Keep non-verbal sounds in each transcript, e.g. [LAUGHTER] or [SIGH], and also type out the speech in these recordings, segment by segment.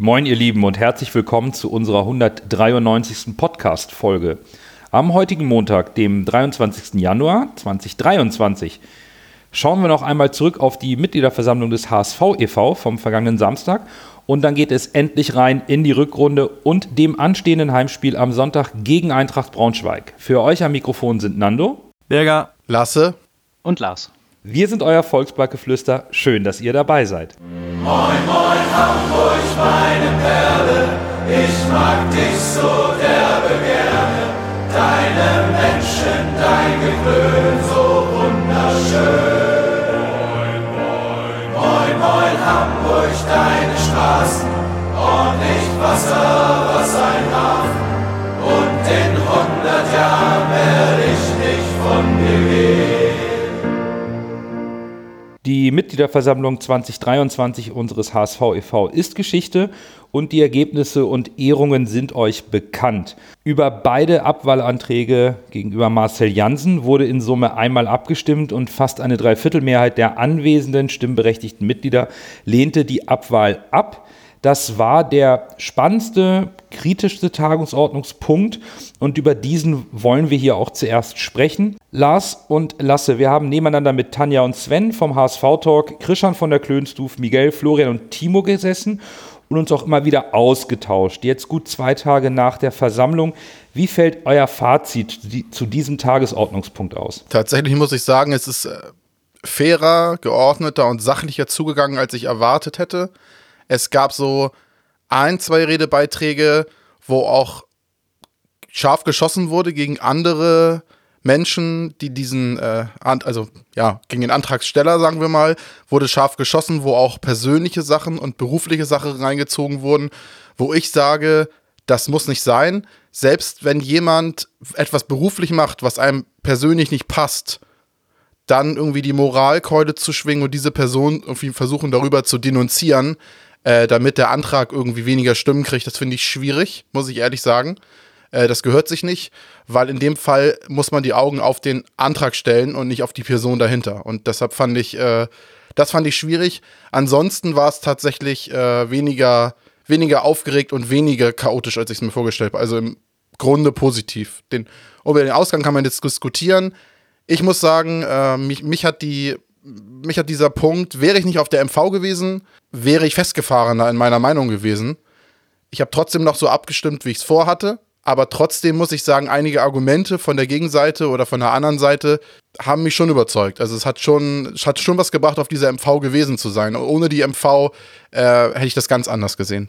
Moin, ihr Lieben, und herzlich willkommen zu unserer 193. Podcast-Folge. Am heutigen Montag, dem 23. Januar 2023, schauen wir noch einmal zurück auf die Mitgliederversammlung des HSV e.V. vom vergangenen Samstag und dann geht es endlich rein in die Rückrunde und dem anstehenden Heimspiel am Sonntag gegen Eintracht Braunschweig. Für euch am Mikrofon sind Nando, Berger, Lasse und Lars. Wir sind euer Volksparkgeflüster. Schön, dass ihr dabei seid. Moin, moin, Hamburg, meine Perle. Ich mag dich so derbe gerne. Deine Menschen, dein Geklönen so wunderschön. Moin, moin, moin, Hamburg, deine Straßen. Ordentlich Wasser, was ein Hafen. Und in hundert Jahren werde ich nicht von dir gehen. Die Mitgliederversammlung 2023 unseres HSV e.V. ist Geschichte und die Ergebnisse und Ehrungen sind euch bekannt. Über beide Abwahlanträge gegenüber Marcel Janssen wurde in Summe einmal abgestimmt und fast eine Dreiviertelmehrheit der anwesenden stimmberechtigten Mitglieder lehnte die Abwahl ab. Das war der spannendste, kritischste Tagungsordnungspunkt und über diesen wollen wir hier auch zuerst sprechen. Lars und Lasse, wir haben nebeneinander mit Tanja und Sven vom HSV Talk, Christian von der Klönstuf, Miguel, Florian und Timo gesessen und uns auch immer wieder ausgetauscht. Jetzt gut zwei Tage nach der Versammlung. Wie fällt euer Fazit zu diesem Tagesordnungspunkt aus? Tatsächlich muss ich sagen, es ist äh, fairer, geordneter und sachlicher zugegangen, als ich erwartet hätte. Es gab so ein, zwei Redebeiträge, wo auch scharf geschossen wurde gegen andere Menschen, die diesen, äh, also ja, gegen den Antragsteller, sagen wir mal, wurde scharf geschossen, wo auch persönliche Sachen und berufliche Sachen reingezogen wurden, wo ich sage, das muss nicht sein. Selbst wenn jemand etwas beruflich macht, was einem persönlich nicht passt, dann irgendwie die Moralkeule zu schwingen und diese Person irgendwie versuchen darüber zu denunzieren, äh, damit der Antrag irgendwie weniger Stimmen kriegt, das finde ich schwierig, muss ich ehrlich sagen. Äh, das gehört sich nicht, weil in dem Fall muss man die Augen auf den Antrag stellen und nicht auf die Person dahinter. Und deshalb fand ich, äh, das fand ich schwierig. Ansonsten war es tatsächlich äh, weniger, weniger aufgeregt und weniger chaotisch, als ich es mir vorgestellt habe. Also im Grunde positiv. Den, über den Ausgang kann man jetzt diskutieren. Ich muss sagen, äh, mich, mich hat die mich hat dieser Punkt, wäre ich nicht auf der MV gewesen, wäre ich festgefahrener in meiner Meinung gewesen. Ich habe trotzdem noch so abgestimmt, wie ich es vorhatte. Aber trotzdem muss ich sagen, einige Argumente von der Gegenseite oder von der anderen Seite haben mich schon überzeugt. Also es hat schon, es hat schon was gebracht, auf dieser MV gewesen zu sein. Ohne die MV äh, hätte ich das ganz anders gesehen.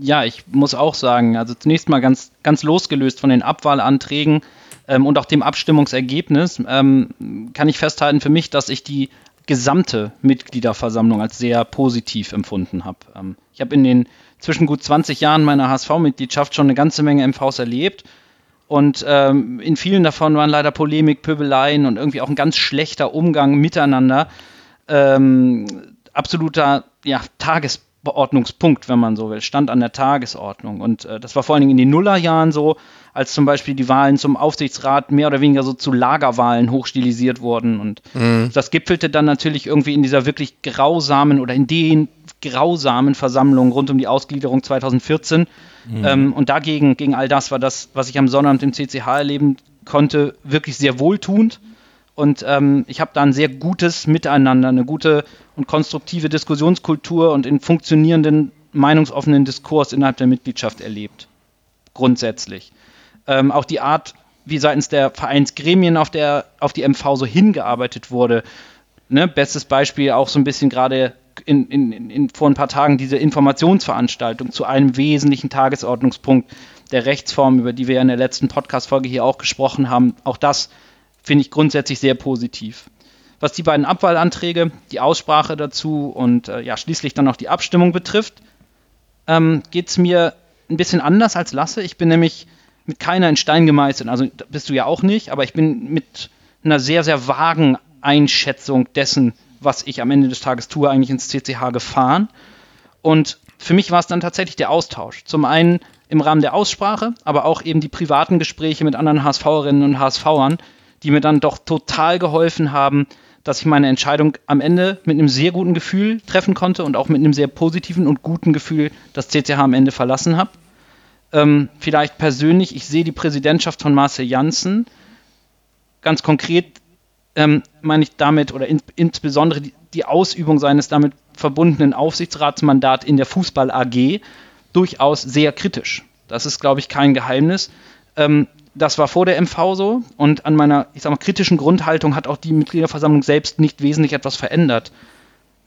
Ja, ich muss auch sagen, also zunächst mal ganz, ganz losgelöst von den Abwahlanträgen ähm, und auch dem Abstimmungsergebnis ähm, kann ich festhalten für mich, dass ich die gesamte Mitgliederversammlung als sehr positiv empfunden habe. Ähm, ich habe in den zwischen gut 20 Jahren meiner HSV-Mitgliedschaft schon eine ganze Menge MVs erlebt. Und ähm, in vielen davon waren leider Polemik, Pöbeleien und irgendwie auch ein ganz schlechter Umgang miteinander. Ähm, absoluter ja, Tagesordnungspunkt, wenn man so will, stand an der Tagesordnung. Und äh, das war vor allen Dingen in den Nullerjahren so, als zum Beispiel die Wahlen zum Aufsichtsrat mehr oder weniger so zu Lagerwahlen hochstilisiert wurden. Und mhm. das gipfelte dann natürlich irgendwie in dieser wirklich grausamen oder in den grausamen Versammlungen rund um die Ausgliederung 2014. Mhm. Ähm, und dagegen, gegen all das, war das, was ich am Sonnabend im CCH erleben konnte, wirklich sehr wohltuend. Und ähm, ich habe da ein sehr gutes Miteinander, eine gute und konstruktive Diskussionskultur und einen funktionierenden, meinungsoffenen Diskurs innerhalb der Mitgliedschaft erlebt. Grundsätzlich ähm, auch die Art, wie seitens der Vereinsgremien auf, der, auf die MV so hingearbeitet wurde. Ne? Bestes Beispiel auch so ein bisschen gerade in, in, in, vor ein paar Tagen diese Informationsveranstaltung zu einem wesentlichen Tagesordnungspunkt der Rechtsform, über die wir ja in der letzten Podcast-Folge hier auch gesprochen haben. Auch das finde ich grundsätzlich sehr positiv. Was die beiden Abwahlanträge, die Aussprache dazu und äh, ja, schließlich dann auch die Abstimmung betrifft, ähm, geht es mir ein bisschen anders als Lasse. Ich bin nämlich mit keiner in Stein gemeißelt. Also bist du ja auch nicht, aber ich bin mit einer sehr, sehr vagen Einschätzung dessen, was ich am Ende des Tages tue, eigentlich ins CCH gefahren. Und für mich war es dann tatsächlich der Austausch. Zum einen im Rahmen der Aussprache, aber auch eben die privaten Gespräche mit anderen HSVerinnen und HSVern, die mir dann doch total geholfen haben, dass ich meine Entscheidung am Ende mit einem sehr guten Gefühl treffen konnte und auch mit einem sehr positiven und guten Gefühl das CCH am Ende verlassen habe. Ähm, vielleicht persönlich, ich sehe die Präsidentschaft von Marcel Janssen ganz konkret, ähm, meine ich damit, oder in, insbesondere die, die Ausübung seines damit verbundenen Aufsichtsratsmandat in der Fußball AG durchaus sehr kritisch. Das ist, glaube ich, kein Geheimnis. Ähm, das war vor der MV so und an meiner, ich sag mal, kritischen Grundhaltung hat auch die Mitgliederversammlung selbst nicht wesentlich etwas verändert.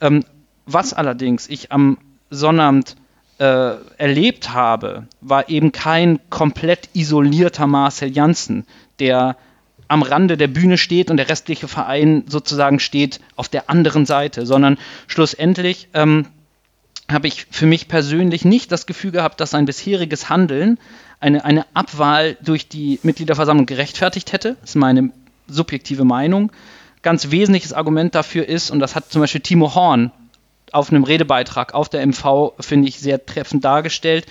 Ähm, was allerdings ich am Sonnabend äh, erlebt habe, war eben kein komplett isolierter Marcel Janssen, der am Rande der Bühne steht und der restliche Verein sozusagen steht auf der anderen Seite, sondern schlussendlich ähm, habe ich für mich persönlich nicht das Gefühl gehabt, dass sein bisheriges Handeln eine, eine Abwahl durch die Mitgliederversammlung gerechtfertigt hätte. Das ist meine subjektive Meinung. Ganz wesentliches Argument dafür ist, und das hat zum Beispiel Timo Horn auf einem Redebeitrag auf der MV, finde ich, sehr treffend dargestellt.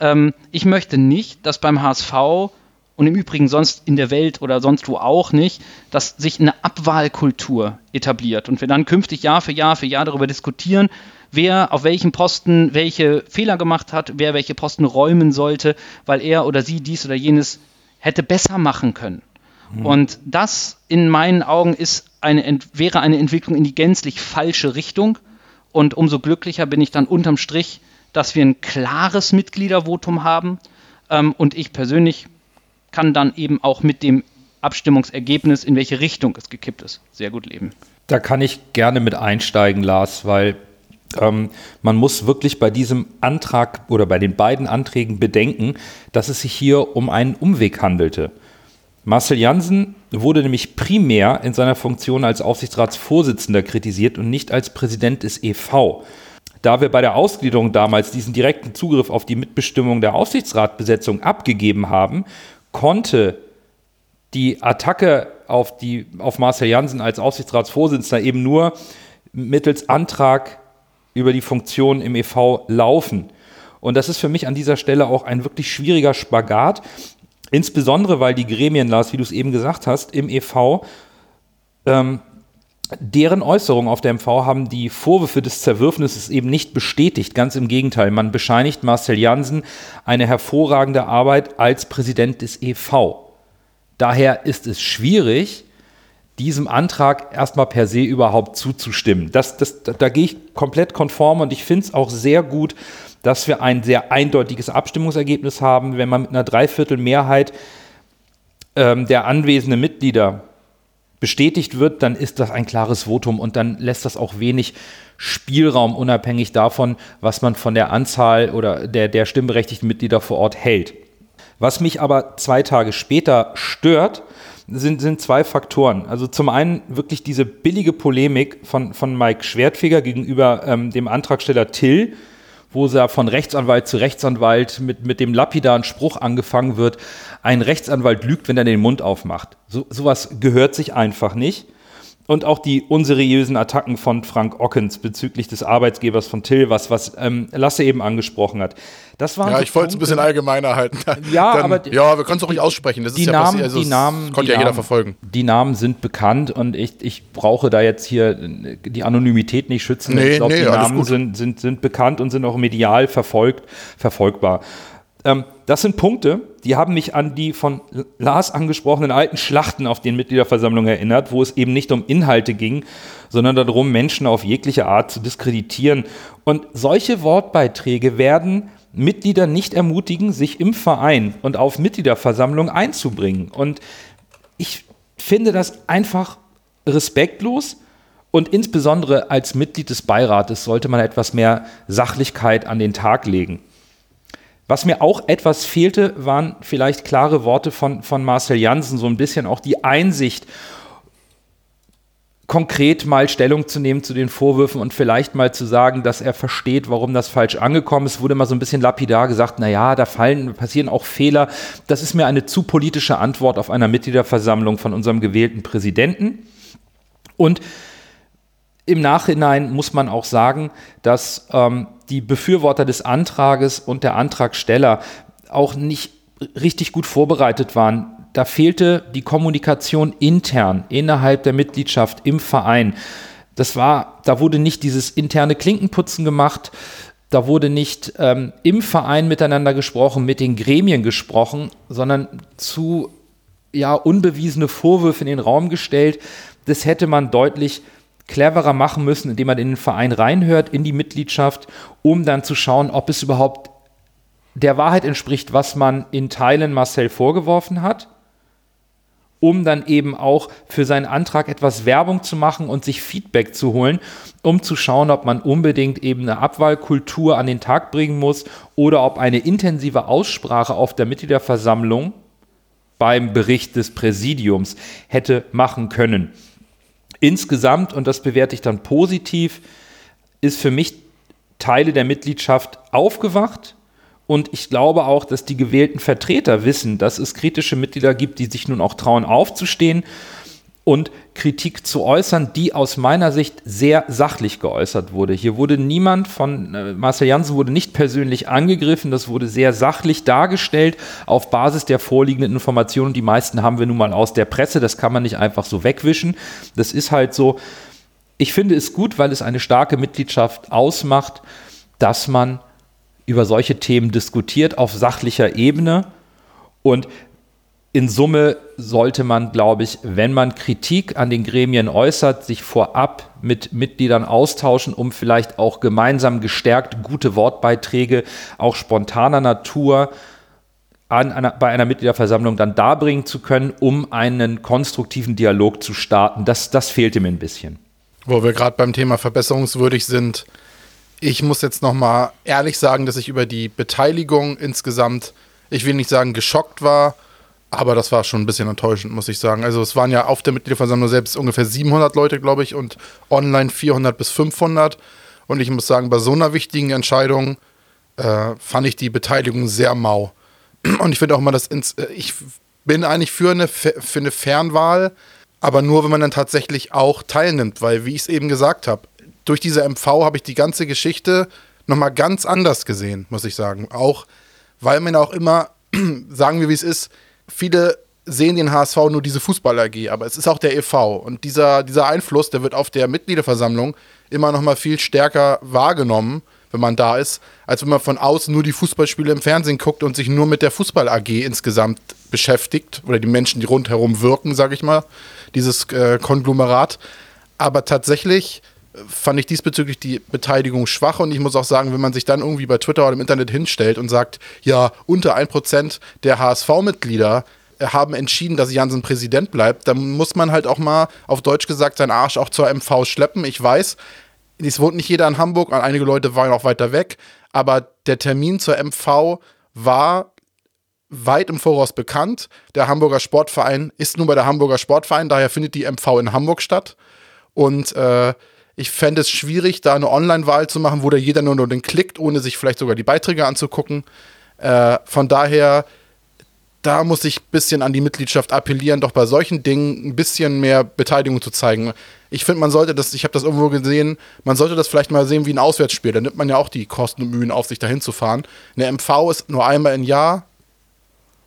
Ähm, ich möchte nicht, dass beim HSV und im Übrigen sonst in der Welt oder sonst wo auch nicht, dass sich eine Abwahlkultur etabliert und wir dann künftig Jahr für Jahr für Jahr darüber diskutieren, wer auf welchem Posten welche Fehler gemacht hat, wer welche Posten räumen sollte, weil er oder sie dies oder jenes hätte besser machen können. Mhm. Und das in meinen Augen ist eine, wäre eine Entwicklung in die gänzlich falsche Richtung. Und umso glücklicher bin ich dann unterm Strich, dass wir ein klares Mitgliedervotum haben. Ähm, und ich persönlich kann dann eben auch mit dem Abstimmungsergebnis, in welche Richtung es gekippt ist, sehr gut leben. Da kann ich gerne mit einsteigen, Lars, weil ähm, man muss wirklich bei diesem Antrag oder bei den beiden Anträgen bedenken, dass es sich hier um einen Umweg handelte. Marcel Janssen wurde nämlich primär in seiner Funktion als Aufsichtsratsvorsitzender kritisiert und nicht als Präsident des EV. Da wir bei der Ausgliederung damals diesen direkten Zugriff auf die Mitbestimmung der Aufsichtsratbesetzung abgegeben haben, konnte die Attacke auf, die, auf Marcel Janssen als Aufsichtsratsvorsitzender eben nur mittels Antrag über die Funktion im EV laufen. Und das ist für mich an dieser Stelle auch ein wirklich schwieriger Spagat, insbesondere weil die Gremien, Lars, wie du es eben gesagt hast, im EV, ähm, deren Äußerungen auf der MV haben die Vorwürfe des Zerwürfnisses eben nicht bestätigt. Ganz im Gegenteil, man bescheinigt Marcel Jansen eine hervorragende Arbeit als Präsident des EV. Daher ist es schwierig, diesem Antrag erstmal per se überhaupt zuzustimmen. Das, das, da, da gehe ich komplett konform und ich finde es auch sehr gut, dass wir ein sehr eindeutiges Abstimmungsergebnis haben, wenn man mit einer Dreiviertelmehrheit ähm, der anwesenden Mitglieder bestätigt wird, dann ist das ein klares Votum und dann lässt das auch wenig Spielraum unabhängig davon, was man von der Anzahl oder der, der stimmberechtigten Mitglieder vor Ort hält. Was mich aber zwei Tage später stört, sind, sind zwei Faktoren. Also zum einen wirklich diese billige Polemik von, von Mike Schwertfeger gegenüber ähm, dem Antragsteller Till, wo er von Rechtsanwalt zu Rechtsanwalt mit, mit dem lapidaren Spruch angefangen wird, ein Rechtsanwalt lügt, wenn er den Mund aufmacht. So, sowas gehört sich einfach nicht und auch die unseriösen Attacken von Frank Ockens bezüglich des Arbeitsgebers von Till, was, was ähm, Lasse eben angesprochen hat. Das waren ja, ich wollte es ein bisschen allgemeiner halten. Ja, [LAUGHS] Dann, aber ja, wir können es auch nicht aussprechen. Das die ist ja Namen, also die Namen, konnte ja Namen, jeder verfolgen. Die Namen sind bekannt und ich, ich brauche da jetzt hier die Anonymität nicht schützen. Nee, ich glaube, nee, die Namen sind, sind, sind bekannt und sind auch medial verfolgt, verfolgbar. Ähm, das sind Punkte, die haben mich an die von Lars angesprochenen alten Schlachten auf den Mitgliederversammlungen erinnert, wo es eben nicht um Inhalte ging, sondern darum, Menschen auf jegliche Art zu diskreditieren. Und solche Wortbeiträge werden Mitglieder nicht ermutigen, sich im Verein und auf Mitgliederversammlungen einzubringen. Und ich finde das einfach respektlos. Und insbesondere als Mitglied des Beirates sollte man etwas mehr Sachlichkeit an den Tag legen. Was mir auch etwas fehlte, waren vielleicht klare Worte von, von Marcel Janssen, so ein bisschen auch die Einsicht, konkret mal Stellung zu nehmen zu den Vorwürfen und vielleicht mal zu sagen, dass er versteht, warum das falsch angekommen ist. Wurde mal so ein bisschen lapidar gesagt, naja, da fallen, passieren auch Fehler. Das ist mir eine zu politische Antwort auf einer Mitgliederversammlung von unserem gewählten Präsidenten. Und im Nachhinein muss man auch sagen, dass ähm, die Befürworter des Antrages und der Antragsteller auch nicht richtig gut vorbereitet waren. da fehlte die Kommunikation intern, innerhalb der Mitgliedschaft, im Verein. Das war, da wurde nicht dieses interne Klinkenputzen gemacht, da wurde nicht ähm, im Verein miteinander gesprochen, mit den Gremien gesprochen, sondern zu ja, unbewiesene Vorwürfe in den Raum gestellt. Das hätte man deutlich cleverer machen müssen, indem man in den Verein reinhört, in die Mitgliedschaft, um dann zu schauen, ob es überhaupt der Wahrheit entspricht, was man in Teilen Marcel vorgeworfen hat, um dann eben auch für seinen Antrag etwas Werbung zu machen und sich Feedback zu holen, um zu schauen, ob man unbedingt eben eine Abwahlkultur an den Tag bringen muss oder ob eine intensive Aussprache auf der Mitgliederversammlung beim Bericht des Präsidiums hätte machen können. Insgesamt, und das bewerte ich dann positiv, ist für mich Teile der Mitgliedschaft aufgewacht. Und ich glaube auch, dass die gewählten Vertreter wissen, dass es kritische Mitglieder gibt, die sich nun auch trauen aufzustehen und Kritik zu äußern, die aus meiner Sicht sehr sachlich geäußert wurde. Hier wurde niemand von äh, Marcel Janssen wurde nicht persönlich angegriffen, das wurde sehr sachlich dargestellt auf Basis der vorliegenden Informationen. Die meisten haben wir nun mal aus der Presse, das kann man nicht einfach so wegwischen. Das ist halt so. Ich finde es gut, weil es eine starke Mitgliedschaft ausmacht, dass man über solche Themen diskutiert auf sachlicher Ebene und in Summe sollte man, glaube ich, wenn man Kritik an den Gremien äußert, sich vorab mit Mitgliedern austauschen, um vielleicht auch gemeinsam gestärkt gute Wortbeiträge, auch spontaner Natur, an einer, bei einer Mitgliederversammlung dann darbringen zu können, um einen konstruktiven Dialog zu starten. Das, das fehlte mir ein bisschen. Wo wir gerade beim Thema verbesserungswürdig sind, ich muss jetzt noch mal ehrlich sagen, dass ich über die Beteiligung insgesamt, ich will nicht sagen geschockt war, aber das war schon ein bisschen enttäuschend, muss ich sagen. Also es waren ja auf der Mitgliederversammlung selbst ungefähr 700 Leute, glaube ich, und online 400 bis 500. Und ich muss sagen, bei so einer wichtigen Entscheidung äh, fand ich die Beteiligung sehr mau. [CLEARS THROAT] Und ich finde auch mal, dass ins, äh, ich bin eigentlich für eine, für eine Fernwahl, aber nur, wenn man dann tatsächlich auch teilnimmt, weil, wie ich es eben gesagt habe, durch diese MV habe ich die ganze Geschichte nochmal ganz anders gesehen, muss ich sagen. Auch, weil man auch immer, [CLEARS THROAT] sagen wir, wie es ist, viele sehen den HSV nur diese Fußball-AG, aber es ist auch der e.V. Und dieser, dieser Einfluss, der wird auf der Mitgliederversammlung immer noch mal viel stärker wahrgenommen, wenn man da ist, als wenn man von außen nur die Fußballspiele im Fernsehen guckt und sich nur mit der Fußball-AG insgesamt beschäftigt oder die Menschen, die rundherum wirken, sage ich mal, dieses äh, Konglomerat. Aber tatsächlich fand ich diesbezüglich die Beteiligung schwach und ich muss auch sagen, wenn man sich dann irgendwie bei Twitter oder im Internet hinstellt und sagt, ja, unter 1% der HSV-Mitglieder haben entschieden, dass Jansen Präsident bleibt, dann muss man halt auch mal auf Deutsch gesagt seinen Arsch auch zur MV schleppen. Ich weiß, es wohnt nicht jeder in Hamburg, einige Leute waren auch weiter weg, aber der Termin zur MV war weit im Voraus bekannt. Der Hamburger Sportverein ist nun bei der Hamburger Sportverein, daher findet die MV in Hamburg statt. Und äh, ich fände es schwierig, da eine Online-Wahl zu machen, wo da jeder nur, nur den klickt, ohne sich vielleicht sogar die Beiträge anzugucken. Äh, von daher, da muss ich ein bisschen an die Mitgliedschaft appellieren, doch bei solchen Dingen ein bisschen mehr Beteiligung zu zeigen. Ich finde, man sollte das, ich habe das irgendwo gesehen, man sollte das vielleicht mal sehen wie ein Auswärtsspiel. Da nimmt man ja auch die Kosten und Mühen auf, sich dahin zu fahren. Eine MV ist nur einmal im Jahr.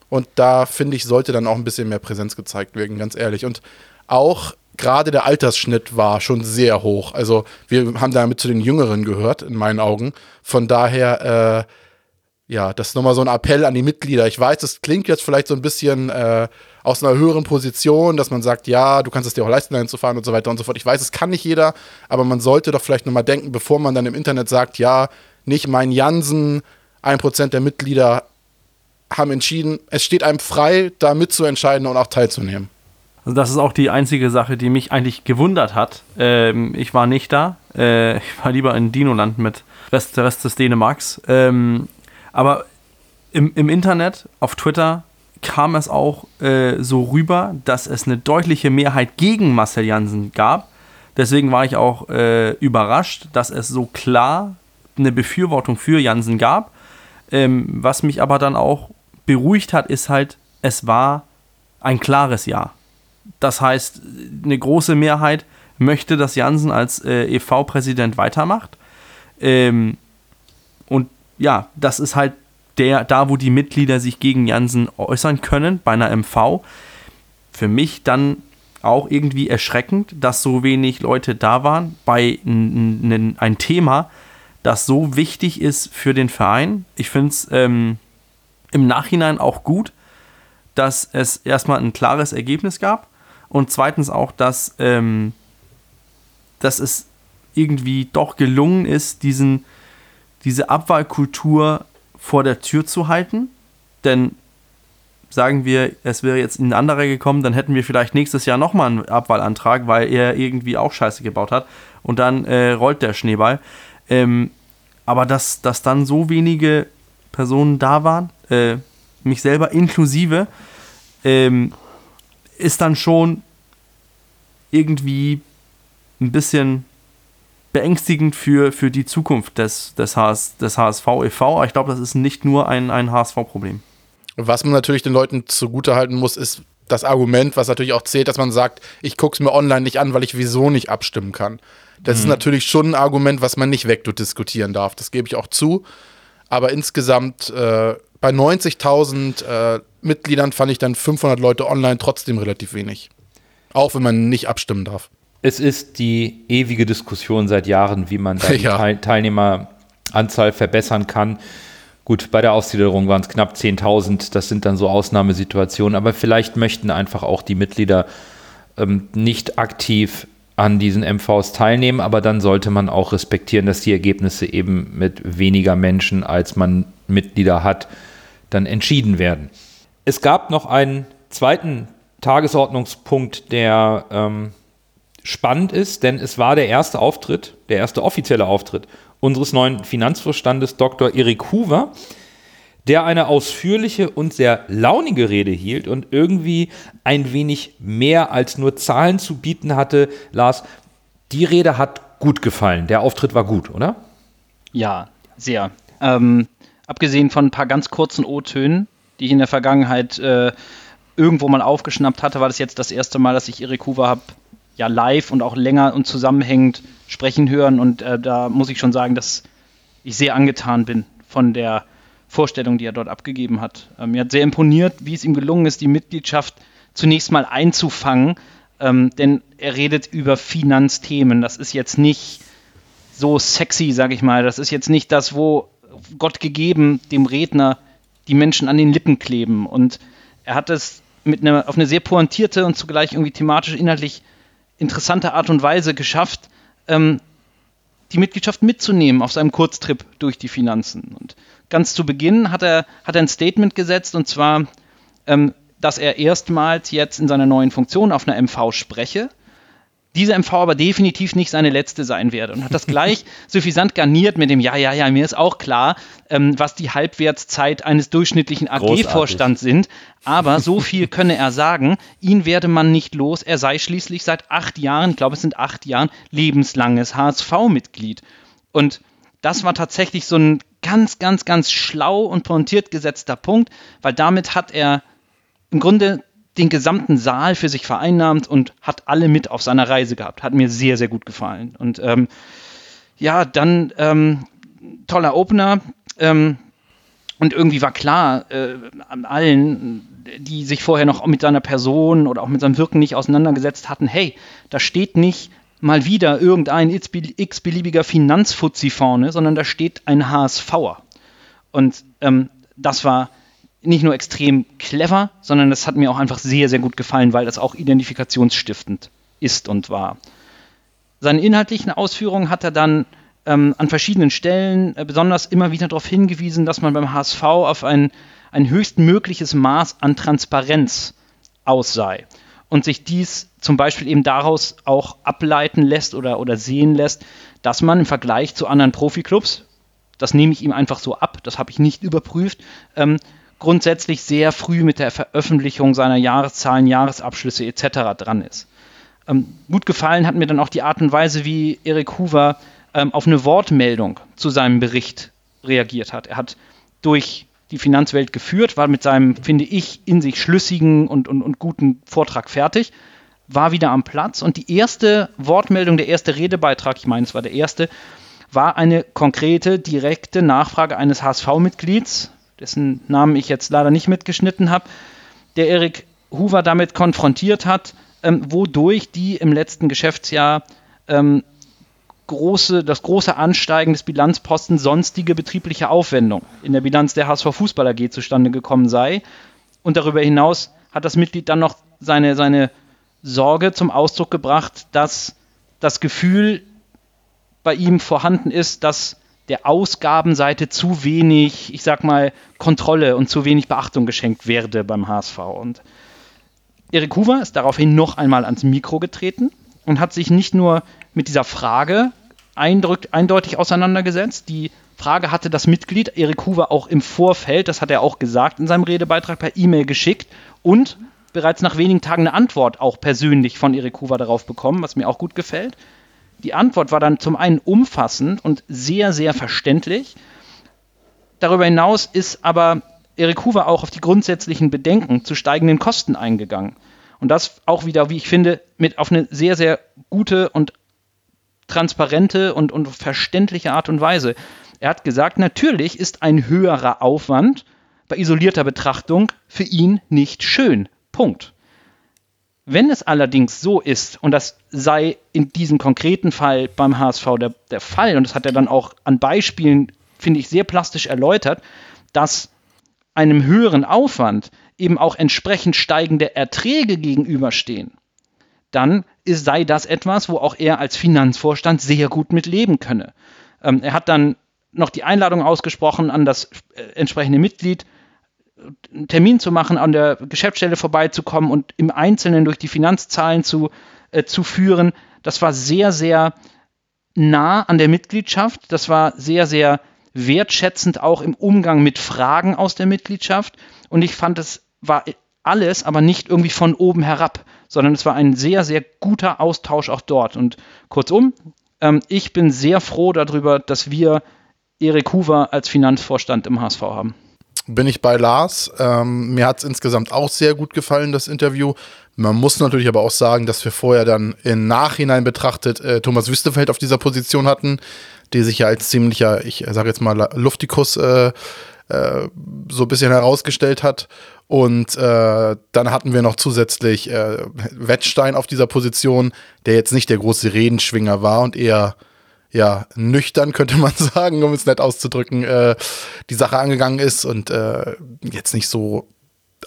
Und da finde ich, sollte dann auch ein bisschen mehr Präsenz gezeigt werden, ganz ehrlich. Und auch gerade der Altersschnitt war schon sehr hoch. Also wir haben damit zu den Jüngeren gehört, in meinen Augen. Von daher, äh, ja, das ist nochmal so ein Appell an die Mitglieder. Ich weiß, das klingt jetzt vielleicht so ein bisschen äh, aus einer höheren Position, dass man sagt, ja, du kannst es dir auch leisten, dahin zu fahren und so weiter und so fort. Ich weiß, es kann nicht jeder, aber man sollte doch vielleicht nochmal denken, bevor man dann im Internet sagt, ja, nicht mein Jansen, ein Prozent der Mitglieder haben entschieden, es steht einem frei, da mitzuentscheiden und auch teilzunehmen. Also das ist auch die einzige Sache, die mich eigentlich gewundert hat. Ähm, ich war nicht da. Äh, [LAUGHS] ich war lieber in Dinoland mit Rest, Rest des Dänemarks. Ähm, aber im, im Internet, auf Twitter, kam es auch äh, so rüber, dass es eine deutliche Mehrheit gegen Marcel Jansen gab. Deswegen war ich auch äh, überrascht, dass es so klar eine Befürwortung für Jansen gab. Ähm, was mich aber dann auch beruhigt hat, ist halt, es war ein klares Ja. Das heißt, eine große Mehrheit möchte, dass Jansen als äh, EV-Präsident weitermacht. Ähm, und ja, das ist halt der, da wo die Mitglieder sich gegen Jansen äußern können, bei einer MV, für mich dann auch irgendwie erschreckend, dass so wenig Leute da waren bei ein Thema, das so wichtig ist für den Verein. Ich finde es ähm, im Nachhinein auch gut, dass es erstmal ein klares Ergebnis gab und zweitens auch, dass, ähm, dass es irgendwie doch gelungen ist, diesen, diese Abwahlkultur vor der Tür zu halten. Denn sagen wir, es wäre jetzt ein anderer gekommen, dann hätten wir vielleicht nächstes Jahr nochmal einen Abwahlantrag, weil er irgendwie auch Scheiße gebaut hat. Und dann äh, rollt der Schneeball. Ähm, aber dass, dass dann so wenige Personen da waren, äh, mich selber inklusive, ähm, ist dann schon irgendwie ein bisschen beängstigend für, für die Zukunft des, des, HS, des HSV e.V. Aber ich glaube, das ist nicht nur ein, ein HSV-Problem. Was man natürlich den Leuten zugutehalten muss, ist das Argument, was natürlich auch zählt, dass man sagt, ich gucke es mir online nicht an, weil ich wieso nicht abstimmen kann. Das mhm. ist natürlich schon ein Argument, was man nicht wegdiskutieren darf. Das gebe ich auch zu. Aber insgesamt äh, bei 90.000 äh, Mitgliedern fand ich dann 500 Leute online trotzdem relativ wenig. Auch wenn man nicht abstimmen darf. Es ist die ewige Diskussion seit Jahren, wie man die [LAUGHS] ja. Teil Teilnehmeranzahl verbessern kann. Gut, bei der Ausgliederung waren es knapp 10.000. Das sind dann so Ausnahmesituationen. Aber vielleicht möchten einfach auch die Mitglieder ähm, nicht aktiv an diesen MVs teilnehmen. Aber dann sollte man auch respektieren, dass die Ergebnisse eben mit weniger Menschen, als man Mitglieder hat, dann entschieden werden. Es gab noch einen zweiten Tagesordnungspunkt, der ähm, spannend ist, denn es war der erste Auftritt, der erste offizielle Auftritt unseres neuen Finanzvorstandes Dr. Erik Hoover, der eine ausführliche und sehr launige Rede hielt und irgendwie ein wenig mehr als nur Zahlen zu bieten hatte. Lars, die Rede hat gut gefallen. Der Auftritt war gut, oder? Ja, sehr. Ähm, abgesehen von ein paar ganz kurzen O-Tönen, die ich in der Vergangenheit äh, irgendwo mal aufgeschnappt hatte, war das jetzt das erste Mal, dass ich Erik Hoover habe ja live und auch länger und zusammenhängend sprechen hören. Und äh, da muss ich schon sagen, dass ich sehr angetan bin von der Vorstellung, die er dort abgegeben hat. Ähm, mir hat sehr imponiert, wie es ihm gelungen ist, die Mitgliedschaft zunächst mal einzufangen. Ähm, denn er redet über Finanzthemen. Das ist jetzt nicht so sexy, sage ich mal. Das ist jetzt nicht das, wo Gott gegeben dem Redner die Menschen an den Lippen kleben. Und er hat es mit einer, auf eine sehr pointierte und zugleich irgendwie thematisch inhaltlich interessante Art und Weise geschafft, ähm, die Mitgliedschaft mitzunehmen auf seinem Kurztrip durch die Finanzen. Und ganz zu Beginn hat er, hat er ein Statement gesetzt, und zwar, ähm, dass er erstmals jetzt in seiner neuen Funktion auf einer MV spreche diese MV aber definitiv nicht seine letzte sein werde. Und hat das gleich [LAUGHS] suffisant garniert mit dem, ja, ja, ja, mir ist auch klar, ähm, was die Halbwertszeit eines durchschnittlichen AG-Vorstands sind. Aber so viel [LAUGHS] könne er sagen, ihn werde man nicht los. Er sei schließlich seit acht Jahren, ich glaube es sind acht Jahren, lebenslanges HSV-Mitglied. Und das war tatsächlich so ein ganz, ganz, ganz schlau und pointiert gesetzter Punkt, weil damit hat er im Grunde den gesamten Saal für sich vereinnahmt und hat alle mit auf seiner Reise gehabt. Hat mir sehr, sehr gut gefallen. Und ähm, ja, dann ähm, toller Opener. Ähm, und irgendwie war klar, äh, an allen, die sich vorher noch mit seiner Person oder auch mit seinem Wirken nicht auseinandergesetzt hatten, hey, da steht nicht mal wieder irgendein x-beliebiger Finanzfuzzi vorne, sondern da steht ein HSVer. Und ähm, das war nicht nur extrem clever, sondern es hat mir auch einfach sehr, sehr gut gefallen, weil das auch identifikationsstiftend ist und war. Seine inhaltlichen Ausführungen hat er dann ähm, an verschiedenen Stellen äh, besonders immer wieder darauf hingewiesen, dass man beim HSV auf ein, ein höchstmögliches Maß an Transparenz aus sei und sich dies zum Beispiel eben daraus auch ableiten lässt oder, oder sehen lässt, dass man im Vergleich zu anderen Profiklubs, das nehme ich ihm einfach so ab, das habe ich nicht überprüft, ähm, grundsätzlich sehr früh mit der Veröffentlichung seiner Jahreszahlen, Jahresabschlüsse etc. dran ist. Ähm, gut gefallen hat mir dann auch die Art und Weise, wie Erik Hoover ähm, auf eine Wortmeldung zu seinem Bericht reagiert hat. Er hat durch die Finanzwelt geführt, war mit seinem, finde ich, in sich schlüssigen und, und, und guten Vortrag fertig, war wieder am Platz und die erste Wortmeldung, der erste Redebeitrag, ich meine, es war der erste, war eine konkrete, direkte Nachfrage eines HSV-Mitglieds, dessen Namen ich jetzt leider nicht mitgeschnitten habe, der Erik Hoover damit konfrontiert hat, ähm, wodurch die im letzten Geschäftsjahr ähm, große, das große Ansteigen des Bilanzposten sonstige betriebliche Aufwendung in der Bilanz der HSV Fußball AG zustande gekommen sei. Und darüber hinaus hat das Mitglied dann noch seine, seine Sorge zum Ausdruck gebracht, dass das Gefühl bei ihm vorhanden ist, dass der Ausgabenseite zu wenig, ich sag mal, Kontrolle und zu wenig Beachtung geschenkt werde beim HSV. Und Erik Hoover ist daraufhin noch einmal ans Mikro getreten und hat sich nicht nur mit dieser Frage eindeutig auseinandergesetzt. Die Frage hatte das Mitglied Erik Hoover auch im Vorfeld, das hat er auch gesagt in seinem Redebeitrag per E-Mail geschickt und bereits nach wenigen Tagen eine Antwort auch persönlich von Erik Hoover darauf bekommen, was mir auch gut gefällt. Die Antwort war dann zum einen umfassend und sehr, sehr verständlich. Darüber hinaus ist aber Erik Hoover auch auf die grundsätzlichen Bedenken zu steigenden Kosten eingegangen. Und das auch wieder, wie ich finde, mit auf eine sehr, sehr gute und transparente und, und verständliche Art und Weise. Er hat gesagt, natürlich ist ein höherer Aufwand bei isolierter Betrachtung für ihn nicht schön. Punkt. Wenn es allerdings so ist, und das sei in diesem konkreten Fall beim HSV der, der Fall, und das hat er dann auch an Beispielen, finde ich, sehr plastisch erläutert, dass einem höheren Aufwand eben auch entsprechend steigende Erträge gegenüberstehen, dann ist, sei das etwas, wo auch er als Finanzvorstand sehr gut mit leben könne. Ähm, er hat dann noch die Einladung ausgesprochen an das äh, entsprechende Mitglied, einen Termin zu machen, an der Geschäftsstelle vorbeizukommen und im Einzelnen durch die Finanzzahlen zu, äh, zu führen. Das war sehr, sehr nah an der Mitgliedschaft. Das war sehr, sehr wertschätzend auch im Umgang mit Fragen aus der Mitgliedschaft. Und ich fand, es war alles, aber nicht irgendwie von oben herab, sondern es war ein sehr, sehr guter Austausch auch dort. Und kurzum, ähm, ich bin sehr froh darüber, dass wir Erik Hoover als Finanzvorstand im HSV haben bin ich bei Lars. Ähm, mir hat es insgesamt auch sehr gut gefallen, das Interview. Man muss natürlich aber auch sagen, dass wir vorher dann im Nachhinein betrachtet äh, Thomas Wüstefeld auf dieser Position hatten, die sich ja als ziemlicher, ich sage jetzt mal, Luftikus äh, äh, so ein bisschen herausgestellt hat. Und äh, dann hatten wir noch zusätzlich äh, Wettstein auf dieser Position, der jetzt nicht der große Redenschwinger war und eher ja, nüchtern, könnte man [LAUGHS] sagen, um es nett auszudrücken, äh, die Sache angegangen ist und äh, jetzt nicht so,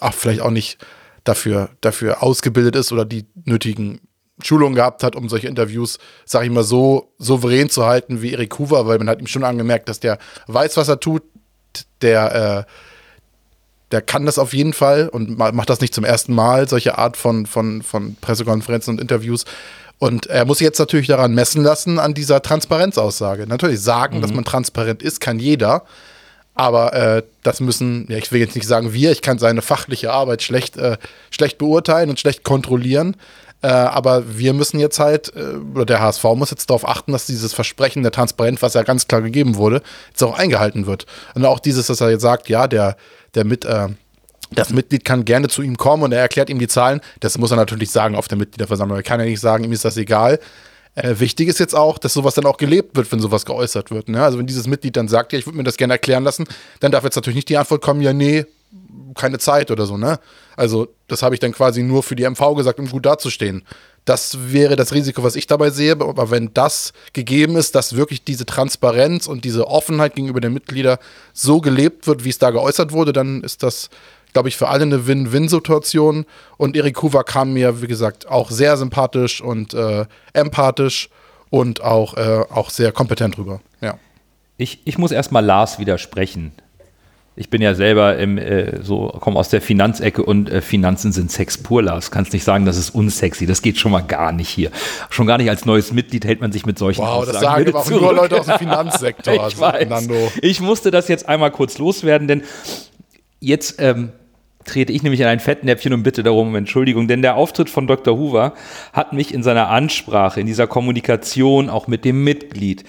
ach, vielleicht auch nicht dafür, dafür ausgebildet ist oder die nötigen Schulungen gehabt hat, um solche Interviews, sag ich mal, so souverän zu halten wie Erik Hoover, weil man hat ihm schon angemerkt, dass der weiß, was er tut, der, äh, der kann das auf jeden Fall und macht das nicht zum ersten Mal, solche Art von, von, von Pressekonferenzen und Interviews. Und er muss jetzt natürlich daran messen lassen, an dieser Transparenzaussage. Natürlich sagen, mhm. dass man transparent ist, kann jeder. Aber äh, das müssen, ja, ich will jetzt nicht sagen wir, ich kann seine fachliche Arbeit schlecht, äh, schlecht beurteilen und schlecht kontrollieren. Äh, aber wir müssen jetzt halt, äh, oder der HSV muss jetzt darauf achten, dass dieses Versprechen der Transparenz, was ja ganz klar gegeben wurde, jetzt auch eingehalten wird. Und auch dieses, dass er jetzt sagt, ja, der, der mit, äh, das Mitglied kann gerne zu ihm kommen und er erklärt ihm die Zahlen. Das muss er natürlich sagen auf der Mitgliederversammlung. Er kann ja nicht sagen, ihm ist das egal. Äh, wichtig ist jetzt auch, dass sowas dann auch gelebt wird, wenn sowas geäußert wird. Ne? Also wenn dieses Mitglied dann sagt, ja, ich würde mir das gerne erklären lassen, dann darf jetzt natürlich nicht die Antwort kommen, ja, nee, keine Zeit oder so. Ne? Also das habe ich dann quasi nur für die MV gesagt, um gut dazustehen. Das wäre das Risiko, was ich dabei sehe. Aber wenn das gegeben ist, dass wirklich diese Transparenz und diese Offenheit gegenüber den Mitgliedern so gelebt wird, wie es da geäußert wurde, dann ist das glaube ich, für alle eine Win-Win-Situation. Und Erik Hoover kam mir, wie gesagt, auch sehr sympathisch und äh, empathisch und auch, äh, auch sehr kompetent rüber. Ja. Ich, ich muss erstmal Lars widersprechen. Ich bin ja selber im, äh, so, komme aus der Finanzecke und äh, Finanzen sind Sex pur, Lars. Kannst nicht sagen, das ist unsexy. Das geht schon mal gar nicht hier. Schon gar nicht als neues Mitglied hält man sich mit solchen Wow, das sagen aber auch nur Leute aus dem [LAUGHS] Finanzsektor. ich, weiß. ich musste das jetzt einmal kurz loswerden, denn jetzt ähm, trete ich nämlich in ein Fettnäpfchen und bitte darum um Entschuldigung, denn der Auftritt von Dr. Hoover hat mich in seiner Ansprache, in dieser Kommunikation auch mit dem Mitglied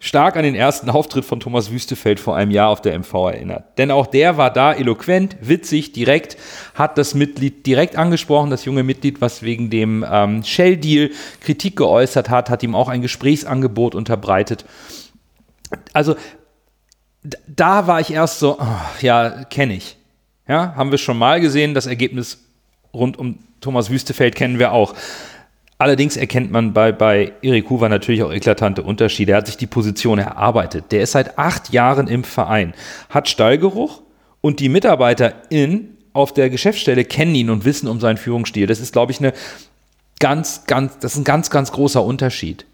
stark an den ersten Auftritt von Thomas Wüstefeld vor einem Jahr auf der MV erinnert. Denn auch der war da eloquent, witzig, direkt, hat das Mitglied direkt angesprochen, das junge Mitglied, was wegen dem ähm, Shell-Deal Kritik geäußert hat, hat ihm auch ein Gesprächsangebot unterbreitet. Also da war ich erst so, oh, ja, kenne ich. Ja, haben wir schon mal gesehen. Das Ergebnis rund um Thomas Wüstefeld kennen wir auch. Allerdings erkennt man bei, bei Erik Huber natürlich auch eklatante Unterschiede. Er hat sich die Position erarbeitet. Der ist seit acht Jahren im Verein, hat Stallgeruch und die MitarbeiterInnen auf der Geschäftsstelle kennen ihn und wissen um seinen Führungsstil. Das ist, glaube ich, eine ganz, ganz, das ist ein ganz, ganz großer Unterschied.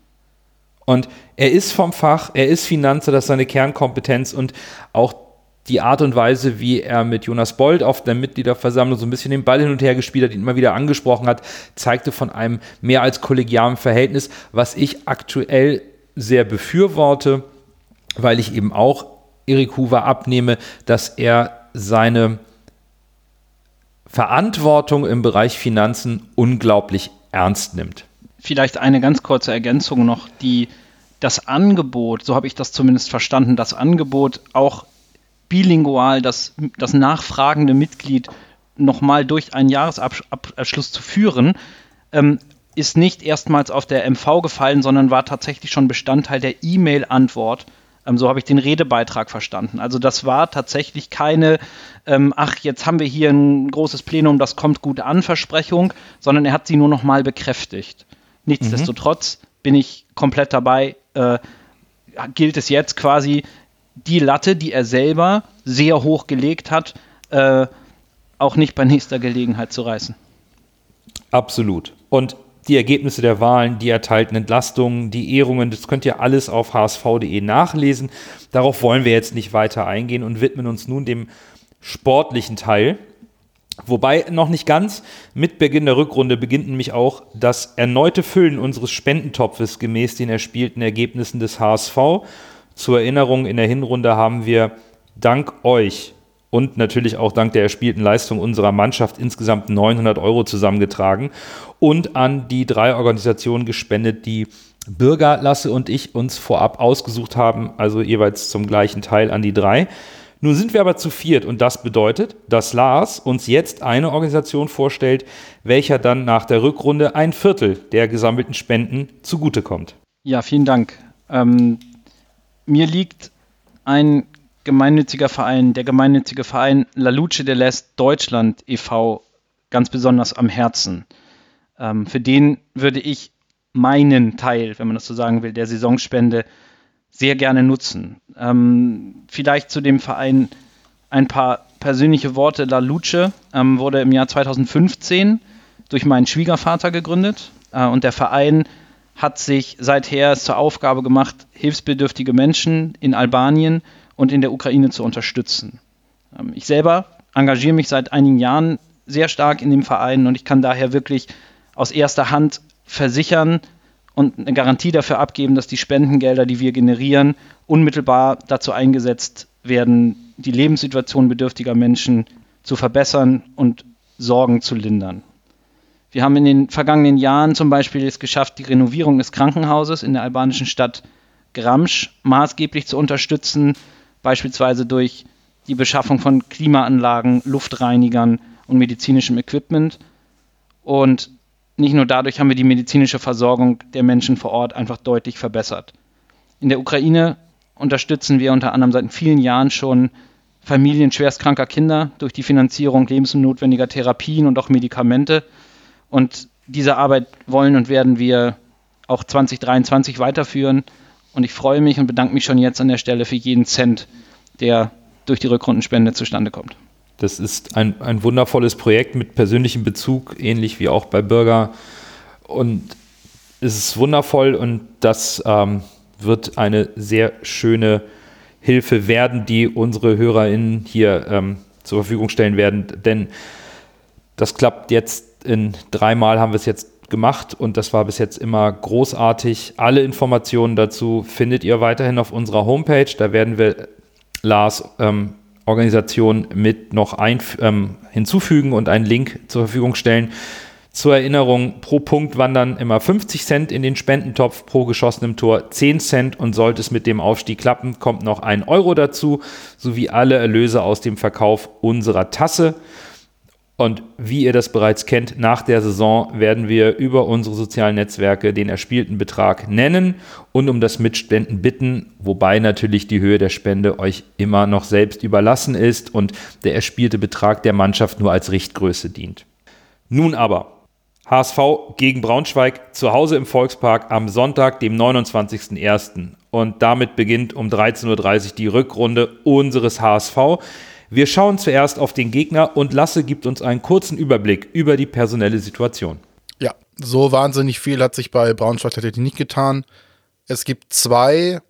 Und er ist vom Fach, er ist Finanzer, das ist seine Kernkompetenz und auch die Art und Weise, wie er mit Jonas Bold auf der Mitgliederversammlung so ein bisschen den Ball hin und her gespielt hat, ihn immer wieder angesprochen hat, zeigte von einem mehr als kollegialen Verhältnis, was ich aktuell sehr befürworte, weil ich eben auch Erik Hoover abnehme, dass er seine Verantwortung im Bereich Finanzen unglaublich ernst nimmt. Vielleicht eine ganz kurze Ergänzung noch, die das Angebot, so habe ich das zumindest verstanden, das Angebot auch bilingual das, das nachfragende Mitglied nochmal durch einen Jahresabschluss zu führen, ähm, ist nicht erstmals auf der MV gefallen, sondern war tatsächlich schon Bestandteil der E-Mail-Antwort. Ähm, so habe ich den Redebeitrag verstanden. Also das war tatsächlich keine, ähm, ach, jetzt haben wir hier ein großes Plenum, das kommt gut an, Versprechung, sondern er hat sie nur nochmal bekräftigt. Nichtsdestotrotz mhm. bin ich komplett dabei. Äh, gilt es jetzt quasi, die Latte, die er selber sehr hoch gelegt hat, äh, auch nicht bei nächster Gelegenheit zu reißen. Absolut. Und die Ergebnisse der Wahlen, die erteilten Entlastungen, die Ehrungen, das könnt ihr alles auf hsv.de nachlesen. Darauf wollen wir jetzt nicht weiter eingehen und widmen uns nun dem sportlichen Teil. Wobei noch nicht ganz. Mit Beginn der Rückrunde beginnt nämlich auch das erneute Füllen unseres Spendentopfes gemäß den erspielten Ergebnissen des HSV. Zur Erinnerung, in der Hinrunde haben wir dank euch und natürlich auch dank der erspielten Leistung unserer Mannschaft insgesamt 900 Euro zusammengetragen und an die drei Organisationen gespendet, die Bürger Lasse und ich uns vorab ausgesucht haben, also jeweils zum gleichen Teil an die drei. Nun sind wir aber zu viert und das bedeutet, dass Lars uns jetzt eine Organisation vorstellt, welcher dann nach der Rückrunde ein Viertel der gesammelten Spenden zugutekommt. Ja, vielen Dank. Ähm, mir liegt ein gemeinnütziger Verein, der gemeinnützige Verein La Luce de l'Est Deutschland e.V. ganz besonders am Herzen. Ähm, für den würde ich meinen Teil, wenn man das so sagen will, der Saisonspende sehr gerne nutzen. Ähm, vielleicht zu dem Verein ein paar persönliche Worte. La Luce ähm, wurde im Jahr 2015 durch meinen Schwiegervater gegründet äh, und der Verein hat sich seither zur Aufgabe gemacht, hilfsbedürftige Menschen in Albanien und in der Ukraine zu unterstützen. Ähm, ich selber engagiere mich seit einigen Jahren sehr stark in dem Verein und ich kann daher wirklich aus erster Hand versichern und eine Garantie dafür abgeben, dass die Spendengelder, die wir generieren, unmittelbar dazu eingesetzt werden, die Lebenssituation bedürftiger Menschen zu verbessern und Sorgen zu lindern. Wir haben in den vergangenen Jahren zum Beispiel es geschafft, die Renovierung des Krankenhauses in der albanischen Stadt Gramsch maßgeblich zu unterstützen, beispielsweise durch die Beschaffung von Klimaanlagen, Luftreinigern und medizinischem Equipment. Und nicht nur dadurch haben wir die medizinische Versorgung der Menschen vor Ort einfach deutlich verbessert. In der Ukraine unterstützen wir unter anderem seit vielen Jahren schon Familien schwerstkranker Kinder durch die Finanzierung lebensnotwendiger Therapien und auch Medikamente. Und diese Arbeit wollen und werden wir auch 2023 weiterführen. Und ich freue mich und bedanke mich schon jetzt an der Stelle für jeden Cent, der durch die Rückrundenspende zustande kommt. Das ist ein, ein wundervolles Projekt mit persönlichem Bezug, ähnlich wie auch bei Bürger. Und es ist wundervoll und das ähm, wird eine sehr schöne Hilfe werden, die unsere HörerInnen hier ähm, zur Verfügung stellen werden. Denn das klappt jetzt in dreimal haben wir es jetzt gemacht und das war bis jetzt immer großartig. Alle Informationen dazu findet ihr weiterhin auf unserer Homepage. Da werden wir Lars ähm, Organisation mit noch ein, ähm, hinzufügen und einen Link zur Verfügung stellen. Zur Erinnerung, pro Punkt wandern immer 50 Cent in den Spendentopf, pro geschossenem Tor 10 Cent und sollte es mit dem Aufstieg klappen, kommt noch ein Euro dazu, sowie alle Erlöse aus dem Verkauf unserer Tasse. Und wie ihr das bereits kennt, nach der Saison werden wir über unsere sozialen Netzwerke den erspielten Betrag nennen und um das Mitspenden bitten, wobei natürlich die Höhe der Spende euch immer noch selbst überlassen ist und der erspielte Betrag der Mannschaft nur als Richtgröße dient. Nun aber, HSV gegen Braunschweig zu Hause im Volkspark am Sonntag, dem 29.01. Und damit beginnt um 13.30 Uhr die Rückrunde unseres HSV. Wir schauen zuerst auf den Gegner und Lasse gibt uns einen kurzen Überblick über die personelle Situation. Ja, so wahnsinnig viel hat sich bei Braunschweig tatsächlich nicht getan. Es gibt zwei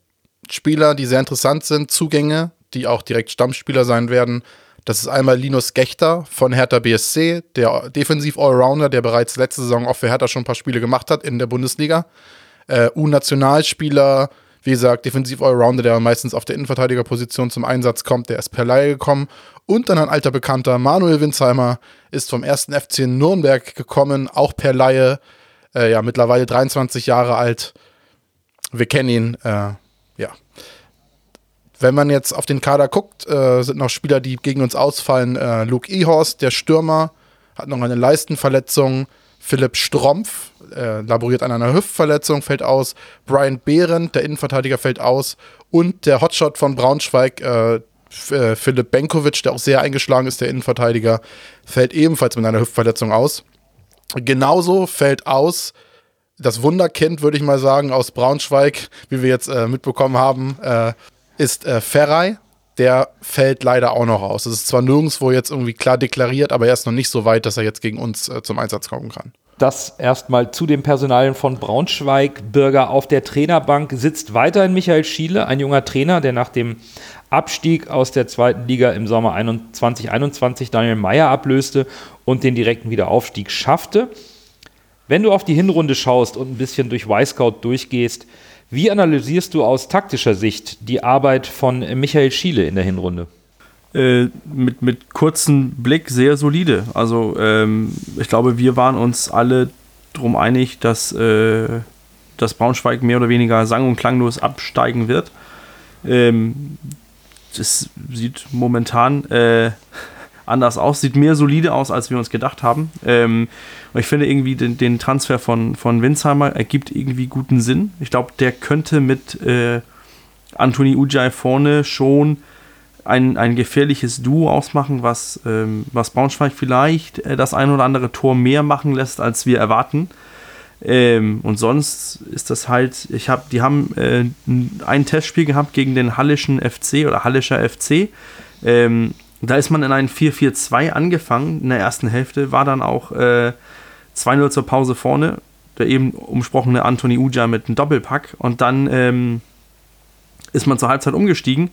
Spieler, die sehr interessant sind, Zugänge, die auch direkt Stammspieler sein werden. Das ist einmal Linus Gechter von Hertha BSC, der Defensiv-Allrounder, der bereits letzte Saison auch für Hertha schon ein paar Spiele gemacht hat in der Bundesliga. Äh, U-Nationalspieler, wie gesagt, Defensiv-Allrounder, der meistens auf der Innenverteidigerposition zum Einsatz kommt, der ist per Laie gekommen. Und dann ein alter Bekannter, Manuel Winsheimer, ist vom ersten FC Nürnberg gekommen, auch per Laie. Äh, ja, mittlerweile 23 Jahre alt. Wir kennen ihn, äh, ja. Wenn man jetzt auf den Kader guckt, äh, sind noch Spieler, die gegen uns ausfallen. Äh, Luke Ehorst, der Stürmer, hat noch eine Leistenverletzung. Philipp Strompf äh, laboriert an einer Hüftverletzung, fällt aus. Brian Behrendt, der Innenverteidiger, fällt aus. Und der Hotshot von Braunschweig, äh, äh, Philipp Benkovic, der auch sehr eingeschlagen ist, der Innenverteidiger, fällt ebenfalls mit einer Hüftverletzung aus. Genauso fällt aus das Wunderkind, würde ich mal sagen, aus Braunschweig, wie wir jetzt äh, mitbekommen haben, äh, ist äh, Ferrei. Der fällt leider auch noch aus. Es ist zwar nirgendwo jetzt irgendwie klar deklariert, aber er ist noch nicht so weit, dass er jetzt gegen uns äh, zum Einsatz kommen kann. Das erstmal zu den Personalien von Braunschweig. Bürger auf der Trainerbank sitzt weiterhin Michael Schiele, ein junger Trainer, der nach dem Abstieg aus der zweiten Liga im Sommer 2021 Daniel Meyer ablöste und den direkten Wiederaufstieg schaffte. Wenn du auf die Hinrunde schaust und ein bisschen durch Y-Scout durchgehst, wie analysierst du aus taktischer Sicht die Arbeit von Michael Schiele in der Hinrunde? Äh, mit, mit kurzem Blick sehr solide. Also ähm, ich glaube, wir waren uns alle darum einig, dass, äh, dass Braunschweig mehr oder weniger sang- und klanglos absteigen wird. Ähm, das sieht momentan äh, anders aus, sieht mehr solide aus, als wir uns gedacht haben. Ähm, und ich finde irgendwie den, den, Transfer von, von Winsheimer ergibt irgendwie guten Sinn. Ich glaube, der könnte mit äh, Anthony Ujai vorne schon ein, ein gefährliches Duo ausmachen, was, ähm, was Braunschweig vielleicht äh, das ein oder andere Tor mehr machen lässt, als wir erwarten. Ähm, und sonst ist das halt, ich habe, die haben äh, ein Testspiel gehabt gegen den Hallischen FC oder Hallischer FC. Ähm, da ist man in ein 4-4-2 angefangen in der ersten Hälfte, war dann auch äh, 2-0 zur Pause vorne. Der eben umsprochene Anthony Uja mit einem Doppelpack. Und dann ähm, ist man zur Halbzeit umgestiegen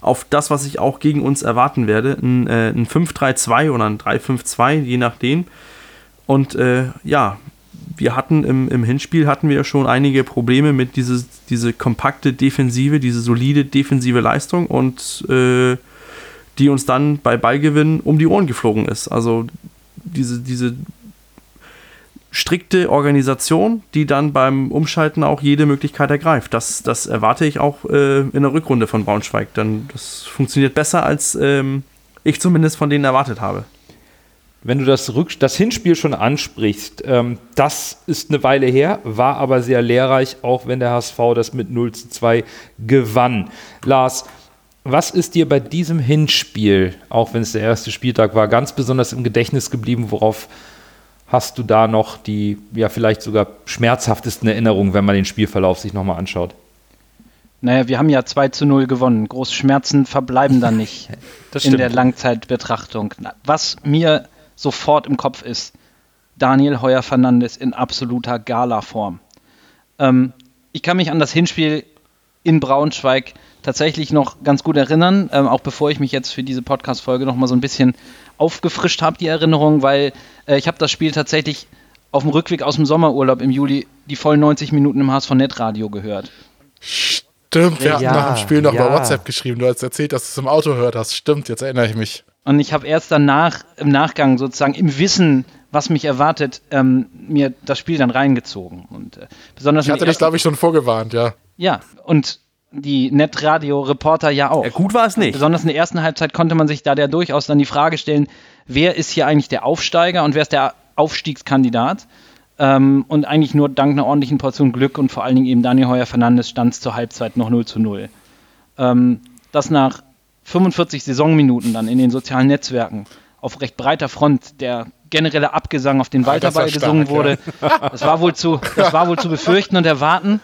auf das, was ich auch gegen uns erwarten werde. Ein, äh, ein 5-3-2 oder ein 3-5-2, je nachdem. Und äh, ja, wir hatten im, im Hinspiel hatten wir schon einige Probleme mit dieses, diese kompakte Defensive, diese solide defensive Leistung und äh, die uns dann bei Ballgewinn um die Ohren geflogen ist. Also diese, diese strikte Organisation, die dann beim Umschalten auch jede Möglichkeit ergreift. Das, das erwarte ich auch äh, in der Rückrunde von Braunschweig. Dann das funktioniert besser, als ähm, ich zumindest von denen erwartet habe. Wenn du das, Rück das Hinspiel schon ansprichst, ähm, das ist eine Weile her, war aber sehr lehrreich, auch wenn der HSV das mit 0 zu 2 gewann. Lars, was ist dir bei diesem Hinspiel, auch wenn es der erste Spieltag war, ganz besonders im Gedächtnis geblieben? Worauf hast du da noch die, ja, vielleicht sogar schmerzhaftesten Erinnerungen, wenn man den Spielverlauf sich nochmal anschaut? Naja, wir haben ja 2 zu 0 gewonnen. Große Schmerzen verbleiben da nicht [LAUGHS] in der Langzeitbetrachtung. Was mir sofort im Kopf ist, Daniel Heuer Fernandes in absoluter Gala-Form. Ähm, ich kann mich an das Hinspiel in Braunschweig tatsächlich noch ganz gut erinnern, ähm, auch bevor ich mich jetzt für diese Podcast-Folge noch mal so ein bisschen aufgefrischt habe, die Erinnerung, weil äh, ich habe das Spiel tatsächlich auf dem Rückweg aus dem Sommerurlaub im Juli die vollen 90 Minuten im HSV Netradio gehört. Stimmt, wir hatten nach dem Spiel noch ja. bei WhatsApp geschrieben. Du hast erzählt, dass du es im Auto gehört hast. Stimmt, jetzt erinnere ich mich. Und ich habe erst danach, im Nachgang sozusagen, im Wissen, was mich erwartet, ähm, mir das Spiel dann reingezogen. Und, äh, besonders ich hatte dich, glaube ich, schon vorgewarnt, ja. Ja, und die Netradio-Reporter ja auch. Ja, gut war es nicht. Besonders in der ersten Halbzeit konnte man sich da ja durchaus dann die Frage stellen, wer ist hier eigentlich der Aufsteiger und wer ist der Aufstiegskandidat? Ähm, und eigentlich nur dank einer ordentlichen Portion Glück und vor allen Dingen eben Daniel Heuer Fernandes stand es zur Halbzeit noch 0 zu 0. Ähm, dass nach 45 Saisonminuten dann in den sozialen Netzwerken auf recht breiter Front der generelle Abgesang auf den Ah, Walterball gesungen stark, wurde, das, war wohl zu, das war wohl zu befürchten und erwarten.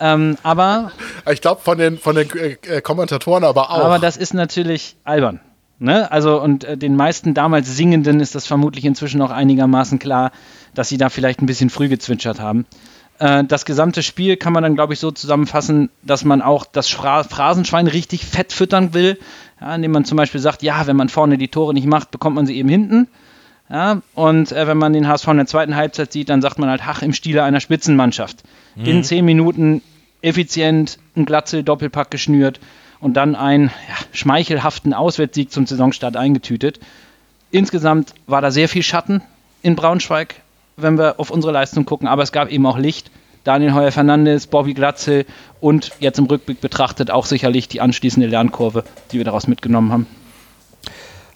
Ähm, aber Ich glaube, von den, von den äh, äh, Kommentatoren aber auch. aber das ist natürlich albern. Ne? Also, und äh, den meisten damals Singenden ist das vermutlich inzwischen auch einigermaßen klar, dass sie da vielleicht ein bisschen früh gezwitschert haben. Äh, das gesamte Spiel kann man dann, glaube ich, so zusammenfassen, dass man auch das Phra Phrasenschwein richtig fett füttern will. Ja, indem man zum Beispiel sagt, ja, wenn man vorne die Tore nicht macht, bekommt man sie eben hinten. Ja, und äh, wenn man den HSV in der zweiten Halbzeit sieht, dann sagt man halt, ach, im Stile einer Spitzenmannschaft. In zehn Minuten effizient ein Glatzel-Doppelpack geschnürt und dann einen ja, schmeichelhaften Auswärtssieg zum Saisonstart eingetütet. Insgesamt war da sehr viel Schatten in Braunschweig, wenn wir auf unsere Leistung gucken, aber es gab eben auch Licht. Daniel Heuer Fernandes, Bobby Glatzel und jetzt im Rückblick betrachtet auch sicherlich die anschließende Lernkurve, die wir daraus mitgenommen haben.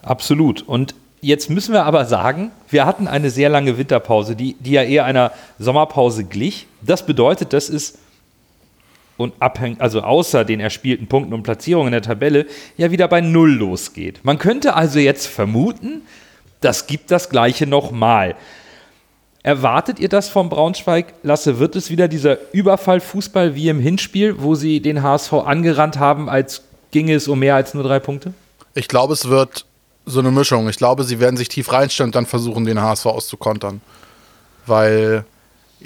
Absolut. Und jetzt müssen wir aber sagen, wir hatten eine sehr lange Winterpause, die, die ja eher einer Sommerpause glich. Das bedeutet, das ist und abhängig, also außer den erspielten Punkten und Platzierungen in der Tabelle, ja wieder bei Null losgeht. Man könnte also jetzt vermuten, das gibt das Gleiche nochmal. Erwartet ihr das vom Braunschweig? Lasse, wird es wieder dieser Überfallfußball wie im Hinspiel, wo sie den HSV angerannt haben, als ginge es um mehr als nur drei Punkte? Ich glaube, es wird so eine Mischung. Ich glaube, sie werden sich tief reinstellen und dann versuchen, den HSV auszukontern. Weil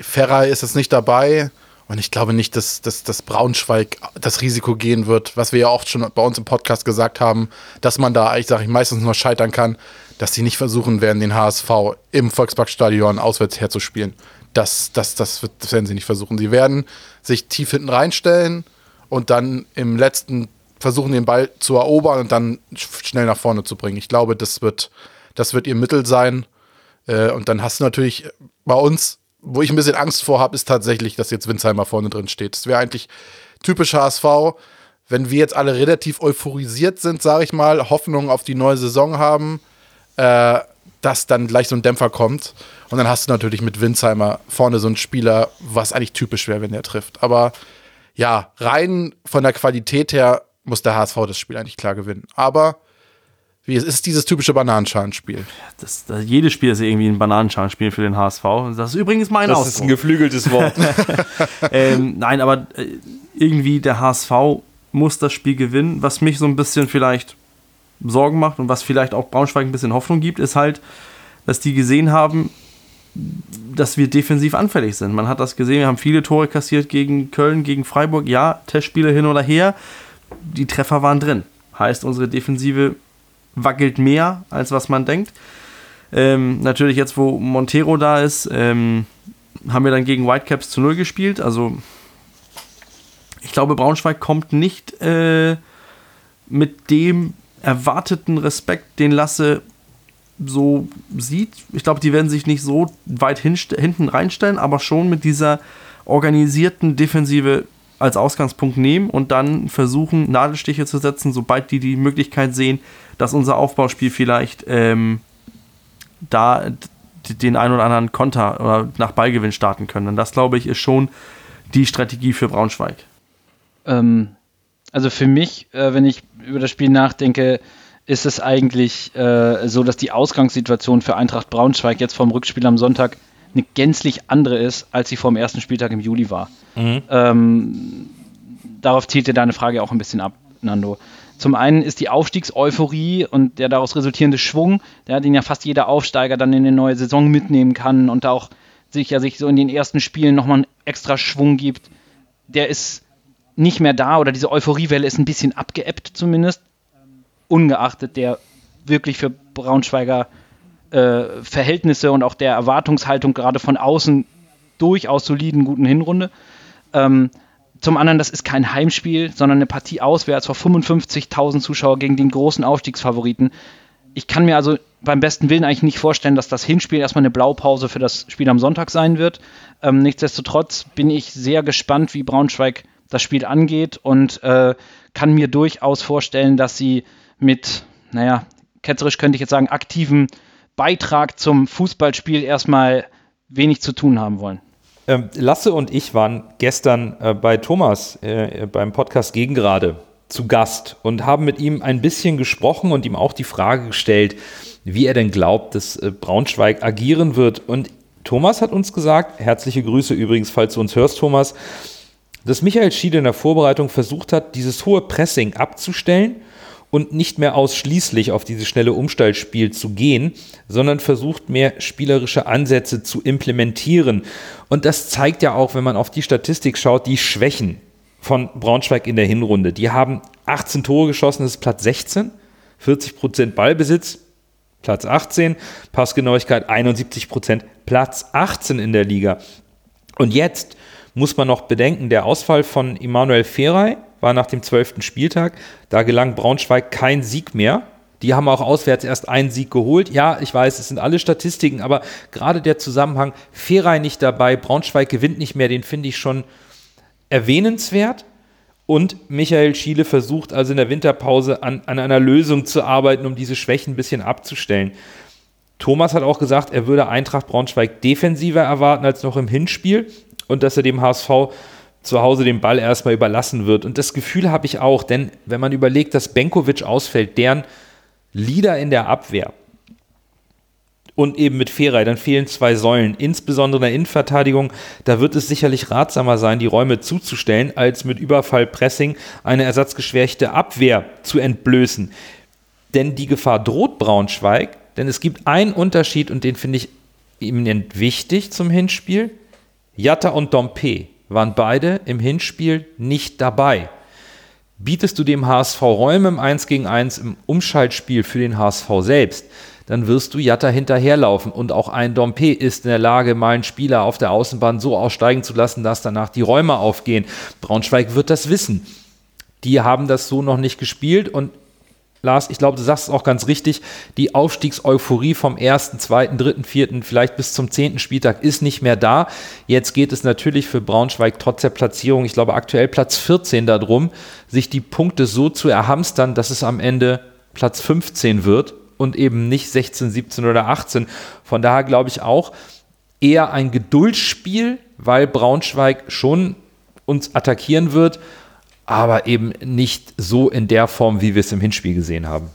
Ferrei ist jetzt nicht dabei und ich glaube nicht, dass, dass, dass Braunschweig das Risiko gehen wird, was wir ja auch schon bei uns im Podcast gesagt haben, dass man da, ich sage ich, meistens nur scheitern kann, dass sie nicht versuchen werden, den HSV im Volksparkstadion auswärts herzuspielen. Das, das, das, wird, das werden sie nicht versuchen. Sie werden sich tief hinten reinstellen und dann im letzten versuchen, den Ball zu erobern und dann sch- schnell nach vorne zu bringen. Ich glaube, das wird, das wird ihr Mittel sein. Äh, und dann hast du natürlich bei uns, wo ich ein bisschen Angst vor habe, ist tatsächlich, dass jetzt Winsheimer vorne drin steht. Das wäre eigentlich typisch HSV, wenn wir jetzt alle relativ euphorisiert sind, sage ich mal, Hoffnung auf die neue Saison haben, äh, dass dann gleich so ein Dämpfer kommt. Und dann hast du natürlich mit Winsheimer vorne so einen Spieler, was eigentlich typisch wäre, wenn der trifft. Aber ja, rein von der Qualität her muss der HSV das Spiel eigentlich klar gewinnen. Aber wie, es ist dieses typische Bananenschalenspiel. Das, das, jedes Spiel ist irgendwie ein Bananenschalenspiel für den HSV. Das ist übrigens mein Das ist Ausdruck. ein geflügeltes Wort. [LAUGHS] ähm, nein, aber äh, irgendwie der HSV muss das Spiel gewinnen. Was mich so ein bisschen vielleicht Sorgen macht und was vielleicht auch Braunschweig ein bisschen Hoffnung gibt, ist halt, dass die gesehen haben, dass wir defensiv anfällig sind. Man hat das gesehen, wir haben viele Tore kassiert gegen Köln, gegen Freiburg. Ja, Testspiele hin oder her. Die Treffer waren drin. Heißt, unsere Defensive wackelt mehr, als was man denkt. Ähm, natürlich jetzt, wo Montero da ist, ähm, haben wir dann gegen Whitecaps zu Null gespielt. Also ich glaube, Braunschweig kommt nicht äh, mit dem erwarteten Respekt, den Lasse so sieht. Ich glaube, die werden sich nicht so weit hinten reinstellen, aber schon mit dieser organisierten Defensive als Ausgangspunkt nehmen und dann versuchen, Nadelstiche zu setzen, sobald die die Möglichkeit sehen, dass unser Aufbauspiel vielleicht ähm, da den ein oder anderen Konter oder nach Ballgewinn starten können. Und das, glaube ich, ist schon die Strategie für Braunschweig. Ähm, also für mich, äh, wenn ich über das Spiel nachdenke, ist es eigentlich äh, so, dass die Ausgangssituation für Eintracht Braunschweig jetzt vom Rückspiel am Sonntag eine gänzlich andere ist, als sie vor dem ersten Spieltag im Juli war. Ähm, darauf zielte deine Frage auch ein bisschen ab, Nando. Zum einen ist die Aufstiegseuphorie und der daraus resultierende Schwung, der den ja fast jeder Aufsteiger dann in eine neue Saison mitnehmen kann und auch sich ja sich so in den ersten Spielen nochmal einen extra Schwung gibt, der ist nicht mehr da oder diese Euphoriewelle ist ein bisschen abgeebbt zumindest, ungeachtet der wirklich für Braunschweiger äh, Verhältnisse und auch der Erwartungshaltung gerade von außen durchaus soliden, guten Hinrunde. Ähm, zum anderen, das ist kein Heimspiel, sondern eine Partie auswärts vor 55.000 Zuschauer gegen den großen Aufstiegsfavoriten. Ich kann mir also beim besten Willen eigentlich nicht vorstellen, dass das Hinspiel erstmal eine Blaupause für das Spiel am Sonntag sein wird. Ähm, nichtsdestotrotz bin ich sehr gespannt, wie Braunschweig das Spiel angeht und äh, kann mir durchaus vorstellen, dass sie mit, naja, ketzerisch könnte ich jetzt sagen, aktivem Beitrag zum Fußballspiel erstmal wenig zu tun haben wollen. Ähm, Lasse und ich waren gestern äh, bei Thomas äh, beim Podcast Gegengrade zu Gast und haben mit ihm ein bisschen gesprochen und ihm auch die Frage gestellt, wie er denn glaubt, dass äh, Braunschweig agieren wird. Und Thomas hat uns gesagt, herzliche Grüße übrigens, falls du uns hörst, Thomas, dass Michael Schiede in der Vorbereitung versucht hat, dieses hohe Pressing abzustellen und nicht mehr ausschließlich auf dieses schnelle Umstallspiel zu gehen, sondern versucht mehr spielerische Ansätze zu implementieren. Und das zeigt ja auch, wenn man auf die Statistik schaut, die Schwächen von Braunschweig in der Hinrunde. Die haben 18 Tore geschossen, das ist Platz 16, 40 Prozent Ballbesitz, Platz 18, Passgenauigkeit 71 Prozent, Platz 18 in der Liga. Und jetzt muss man noch bedenken, der Ausfall von Immanuel Ferrei war nach dem 12. Spieltag. Da gelang Braunschweig kein Sieg mehr. Die haben auch auswärts erst einen Sieg geholt. Ja, ich weiß, es sind alle Statistiken, aber gerade der Zusammenhang, Ferrei nicht dabei, Braunschweig gewinnt nicht mehr, den finde ich schon erwähnenswert. Und Michael Schiele versucht also in der Winterpause an, an einer Lösung zu arbeiten, um diese Schwächen ein bisschen abzustellen. Thomas hat auch gesagt, er würde Eintracht Braunschweig defensiver erwarten als noch im Hinspiel und dass er dem HSV zu Hause den Ball erstmal überlassen wird. Und das Gefühl habe ich auch, denn wenn man überlegt, dass Benkovic ausfällt, deren Leader in der Abwehr, und eben mit Ferrei, dann fehlen zwei Säulen, insbesondere in der Innenverteidigung. Da wird es sicherlich ratsamer sein, die Räume zuzustellen, als mit Überfallpressing eine ersatzgeschwächte Abwehr zu entblößen. Denn die Gefahr droht Braunschweig, denn es gibt einen Unterschied und den finde ich eminent wichtig zum Hinspiel. Jatta und Dompe waren beide im Hinspiel nicht dabei. Bietest du dem HSV Räume im 1 gegen 1 im Umschaltspiel für den HSV selbst, dann wirst du Jatta hinterherlaufen. Und auch ein Dompe ist in der Lage, mal einen Spieler auf der Außenbahn so aussteigen zu lassen, dass danach die Räume aufgehen. Braunschweig wird das wissen. Die haben das so noch nicht gespielt und Lars, ich glaube, du sagst es auch ganz richtig, die Aufstiegseuphorie vom ersten, zweiten, dritten, vierten, vielleicht bis zum zehnten Spieltag ist nicht mehr da. Jetzt geht es natürlich für Braunschweig trotz der Platzierung, ich glaube aktuell Platz 14 darum, sich die Punkte so zu erhamstern, dass es am Ende Platz 15 wird und eben nicht 16, 17 oder 18. Von daher glaube ich auch eher ein Geduldsspiel, weil Braunschweig schon uns attackieren wird aber eben nicht so in der Form, wie wir es im Hinspiel gesehen haben.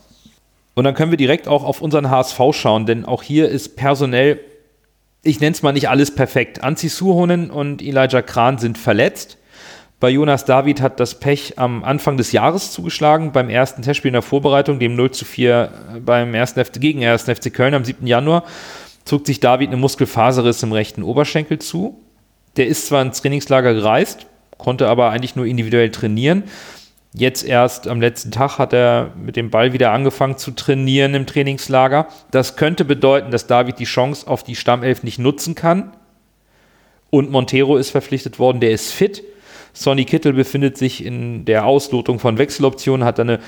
Und dann können wir direkt auch auf unseren HSV schauen, denn auch hier ist personell, ich nenne es mal nicht alles perfekt. Anzi Suhonen und Elijah Kran sind verletzt. Bei Jonas David hat das Pech am Anfang des Jahres zugeschlagen, beim ersten Testspiel in der Vorbereitung, dem 0 zu 4 beim ersten FC, gegen den ersten FC Köln am 7. Januar, zog sich David eine Muskelfaserriss im rechten Oberschenkel zu. Der ist zwar ins Trainingslager gereist, konnte aber eigentlich nur individuell trainieren. Jetzt erst am letzten Tag hat er mit dem Ball wieder angefangen zu trainieren im Trainingslager. Das könnte bedeuten, dass David die Chance auf die Stammelf nicht nutzen kann. Und Montero ist verpflichtet worden, der ist fit. Sonny Kittel befindet sich in der Auslotung von Wechseloptionen, hat eine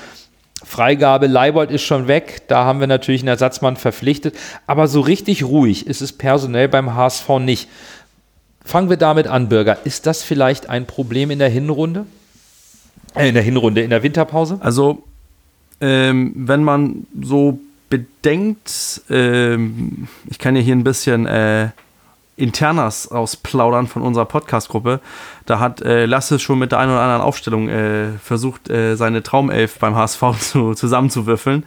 Freigabe. Leibold ist schon weg, da haben wir natürlich einen Ersatzmann verpflichtet. Aber so richtig ruhig ist es personell beim HSV nicht. Fangen wir damit an, Bürger. Ist das vielleicht ein Problem in der Hinrunde? Äh, in der Hinrunde, in der Winterpause? Also, ähm, wenn man so bedenkt, ähm, ich kann ja hier ein bisschen äh, Internas ausplaudern von unserer Podcast-Gruppe. Da hat äh, Lasse schon mit der einen oder anderen Aufstellung äh, versucht, äh, seine Traumelf beim HSV [LAUGHS] zu, zusammenzuwürfeln.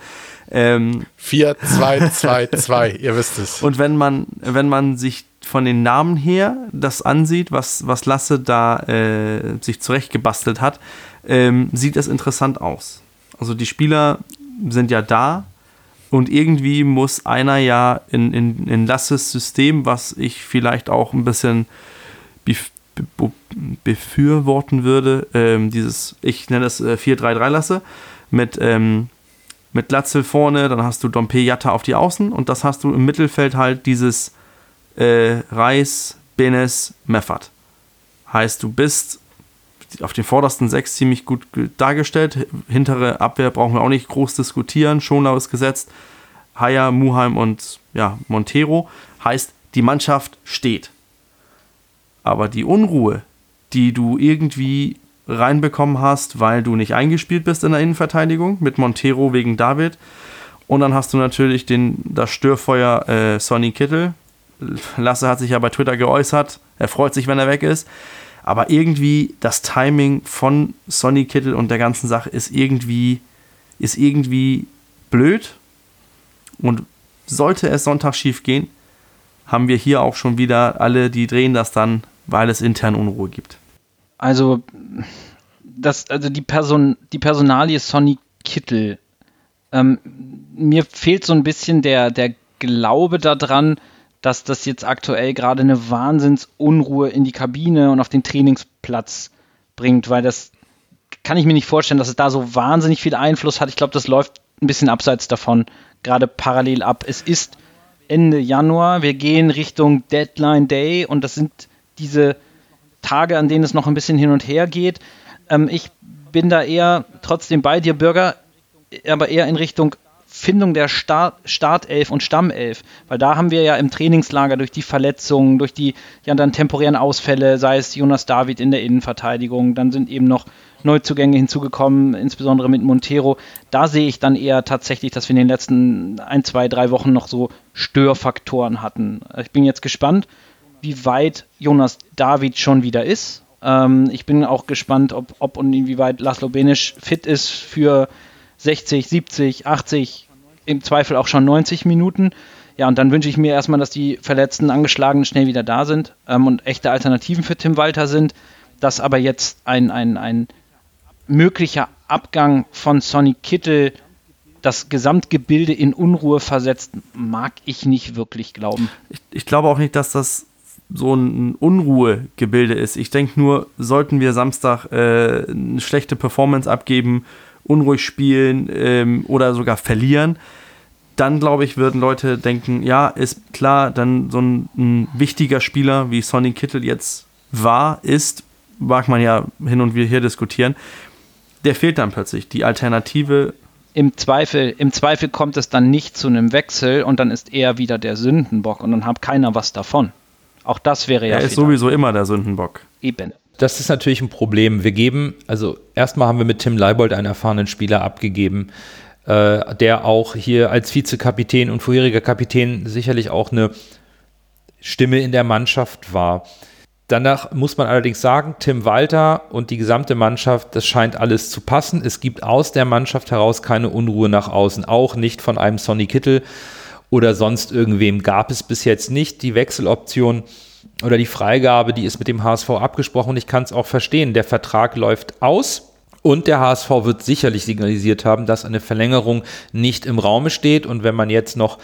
Ähm, 4, 2, 2, 2, ihr wisst es. Und wenn man, wenn man sich von den Namen her das ansieht, was, was Lasse da äh, sich zurechtgebastelt hat, ähm, sieht es interessant aus. Also die Spieler sind ja da und irgendwie muss einer ja in, in, in Lasses System, was ich vielleicht auch ein bisschen befürworten würde, ähm, dieses, ich nenne es äh, 4-3-3 Lasse, mit, ähm, mit Latzel vorne, dann hast du Dompe Jatta auf die Außen und das hast du im Mittelfeld halt dieses äh, Reis, Benes, Meffert. Heißt, du bist auf den vordersten sechs ziemlich gut dargestellt. Hintere Abwehr brauchen wir auch nicht groß diskutieren. Schonlau ist gesetzt. Haya, Muheim und ja, Montero. Heißt, die Mannschaft steht. Aber die Unruhe, die du irgendwie reinbekommen hast, weil du nicht eingespielt bist in der Innenverteidigung mit Montero wegen David. Und dann hast du natürlich den, das Störfeuer äh, Sonny Kittel. Lasse hat sich ja bei Twitter geäußert. Er freut sich, wenn er weg ist. Aber irgendwie das Timing von Sonny Kittel und der ganzen Sache ist irgendwie, ist irgendwie blöd. Und sollte es Sonntag schief gehen, haben wir hier auch schon wieder alle, die drehen das dann, weil es intern Unruhe gibt. Also, das, also die, Person, die Personalie Sonny Kittel, ähm, mir fehlt so ein bisschen der, der Glaube daran, dass das jetzt aktuell gerade eine Wahnsinnsunruhe in die Kabine und auf den Trainingsplatz bringt, weil das kann ich mir nicht vorstellen, dass es da so wahnsinnig viel Einfluss hat. Ich glaube, das läuft ein bisschen abseits davon, gerade parallel ab. Es ist Ende Januar, wir gehen Richtung Deadline Day und das sind diese Tage, an denen es noch ein bisschen hin und her geht. Ähm, ich bin da eher trotzdem bei dir, Bürger, aber eher in Richtung Findung der Start, Startelf und Stammelf, weil da haben wir ja im Trainingslager durch die Verletzungen, durch die ja dann temporären Ausfälle, sei es Jonas David in der Innenverteidigung, dann sind eben noch Neuzugänge hinzugekommen, insbesondere mit Montero. Da sehe ich dann eher tatsächlich, dass wir in den letzten ein, zwei, drei Wochen noch so Störfaktoren hatten. Ich bin jetzt gespannt, wie weit Jonas David schon wieder ist. Ähm, ich bin auch gespannt, ob, ob und inwieweit Laszlo Benisch fit ist für 60, 70, 80, im Zweifel auch schon 90 Minuten. Ja, und dann wünsche ich mir erstmal, dass die Verletzten, Angeschlagenen schnell wieder da sind ähm, und echte Alternativen für Tim Walter sind. Dass aber jetzt ein, ein, ein möglicher Abgang von Sonny Kittel das Gesamtgebilde in Unruhe versetzt, mag ich nicht wirklich glauben. Ich, ich glaube auch nicht, dass das so ein Unruhegebilde ist. Ich denke nur, sollten wir Samstag äh, eine schlechte Performance abgeben, unruhig spielen ähm, oder sogar verlieren, dann glaube ich, würden Leute denken, ja, ist klar, dann so ein, ein wichtiger Spieler wie Sonny Kittel jetzt war, ist, mag man ja hin und wieder hier diskutieren, der fehlt dann plötzlich. Die Alternative im Zweifel, im Zweifel kommt es dann nicht zu einem Wechsel und dann ist er wieder der Sündenbock und dann hat keiner was davon. Auch das wäre ja. Er ist sowieso immer der Sündenbock. Eben. Das ist natürlich ein Problem. Wir geben, also erstmal haben wir mit Tim Leibold einen erfahrenen Spieler abgegeben, äh, der auch hier als Vizekapitän und vorheriger Kapitän sicherlich auch eine Stimme in der Mannschaft war. Danach muss man allerdings sagen, Tim Walter und die gesamte Mannschaft, das scheint alles zu passen. Es gibt aus der Mannschaft heraus keine Unruhe nach außen, auch nicht von einem Sonny Kittel oder sonst irgendwem gab es bis jetzt nicht. Die Wechseloption oder die Freigabe, die ist mit dem HSV abgesprochen und ich kann es auch verstehen. Der Vertrag läuft aus. Und der HSV wird sicherlich signalisiert haben, dass eine Verlängerung nicht im Raume steht. Und wenn man jetzt noch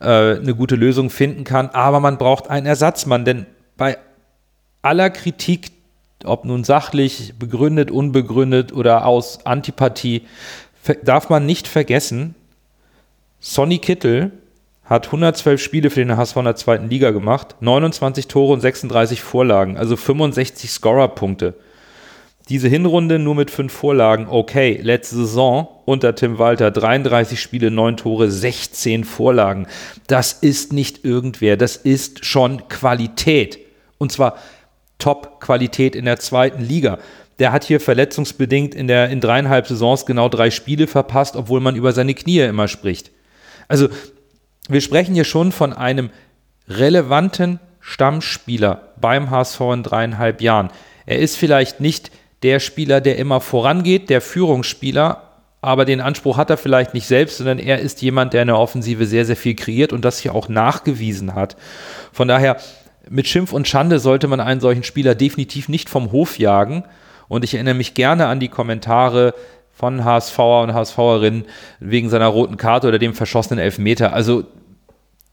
äh, eine gute Lösung finden kann, aber man braucht einen Ersatzmann, denn bei aller Kritik, ob nun sachlich, begründet, unbegründet oder aus Antipathie, darf man nicht vergessen, Sonny Kittel hat 112 Spiele für den HSV in der zweiten Liga gemacht, 29 Tore und 36 Vorlagen, also 65 Scorerpunkte. Diese Hinrunde nur mit fünf Vorlagen, okay. Letzte Saison unter Tim Walter 33 Spiele, 9 Tore, 16 Vorlagen. Das ist nicht irgendwer, das ist schon Qualität. Und zwar Top-Qualität in der zweiten Liga. Der hat hier verletzungsbedingt in, der, in dreieinhalb Saisons genau drei Spiele verpasst, obwohl man über seine Knie immer spricht. Also wir sprechen hier schon von einem relevanten Stammspieler beim HSV in dreieinhalb Jahren. Er ist vielleicht nicht der Spieler, der immer vorangeht, der Führungsspieler, aber den Anspruch hat er vielleicht nicht selbst, sondern er ist jemand, der in der Offensive sehr, sehr viel kreiert und das hier auch nachgewiesen hat. Von daher, mit Schimpf und Schande sollte man einen solchen Spieler definitiv nicht vom Hof jagen. Und ich erinnere mich gerne an die Kommentare von HSVer und HSVerinnen wegen seiner roten Karte oder dem verschossenen Elfmeter. Also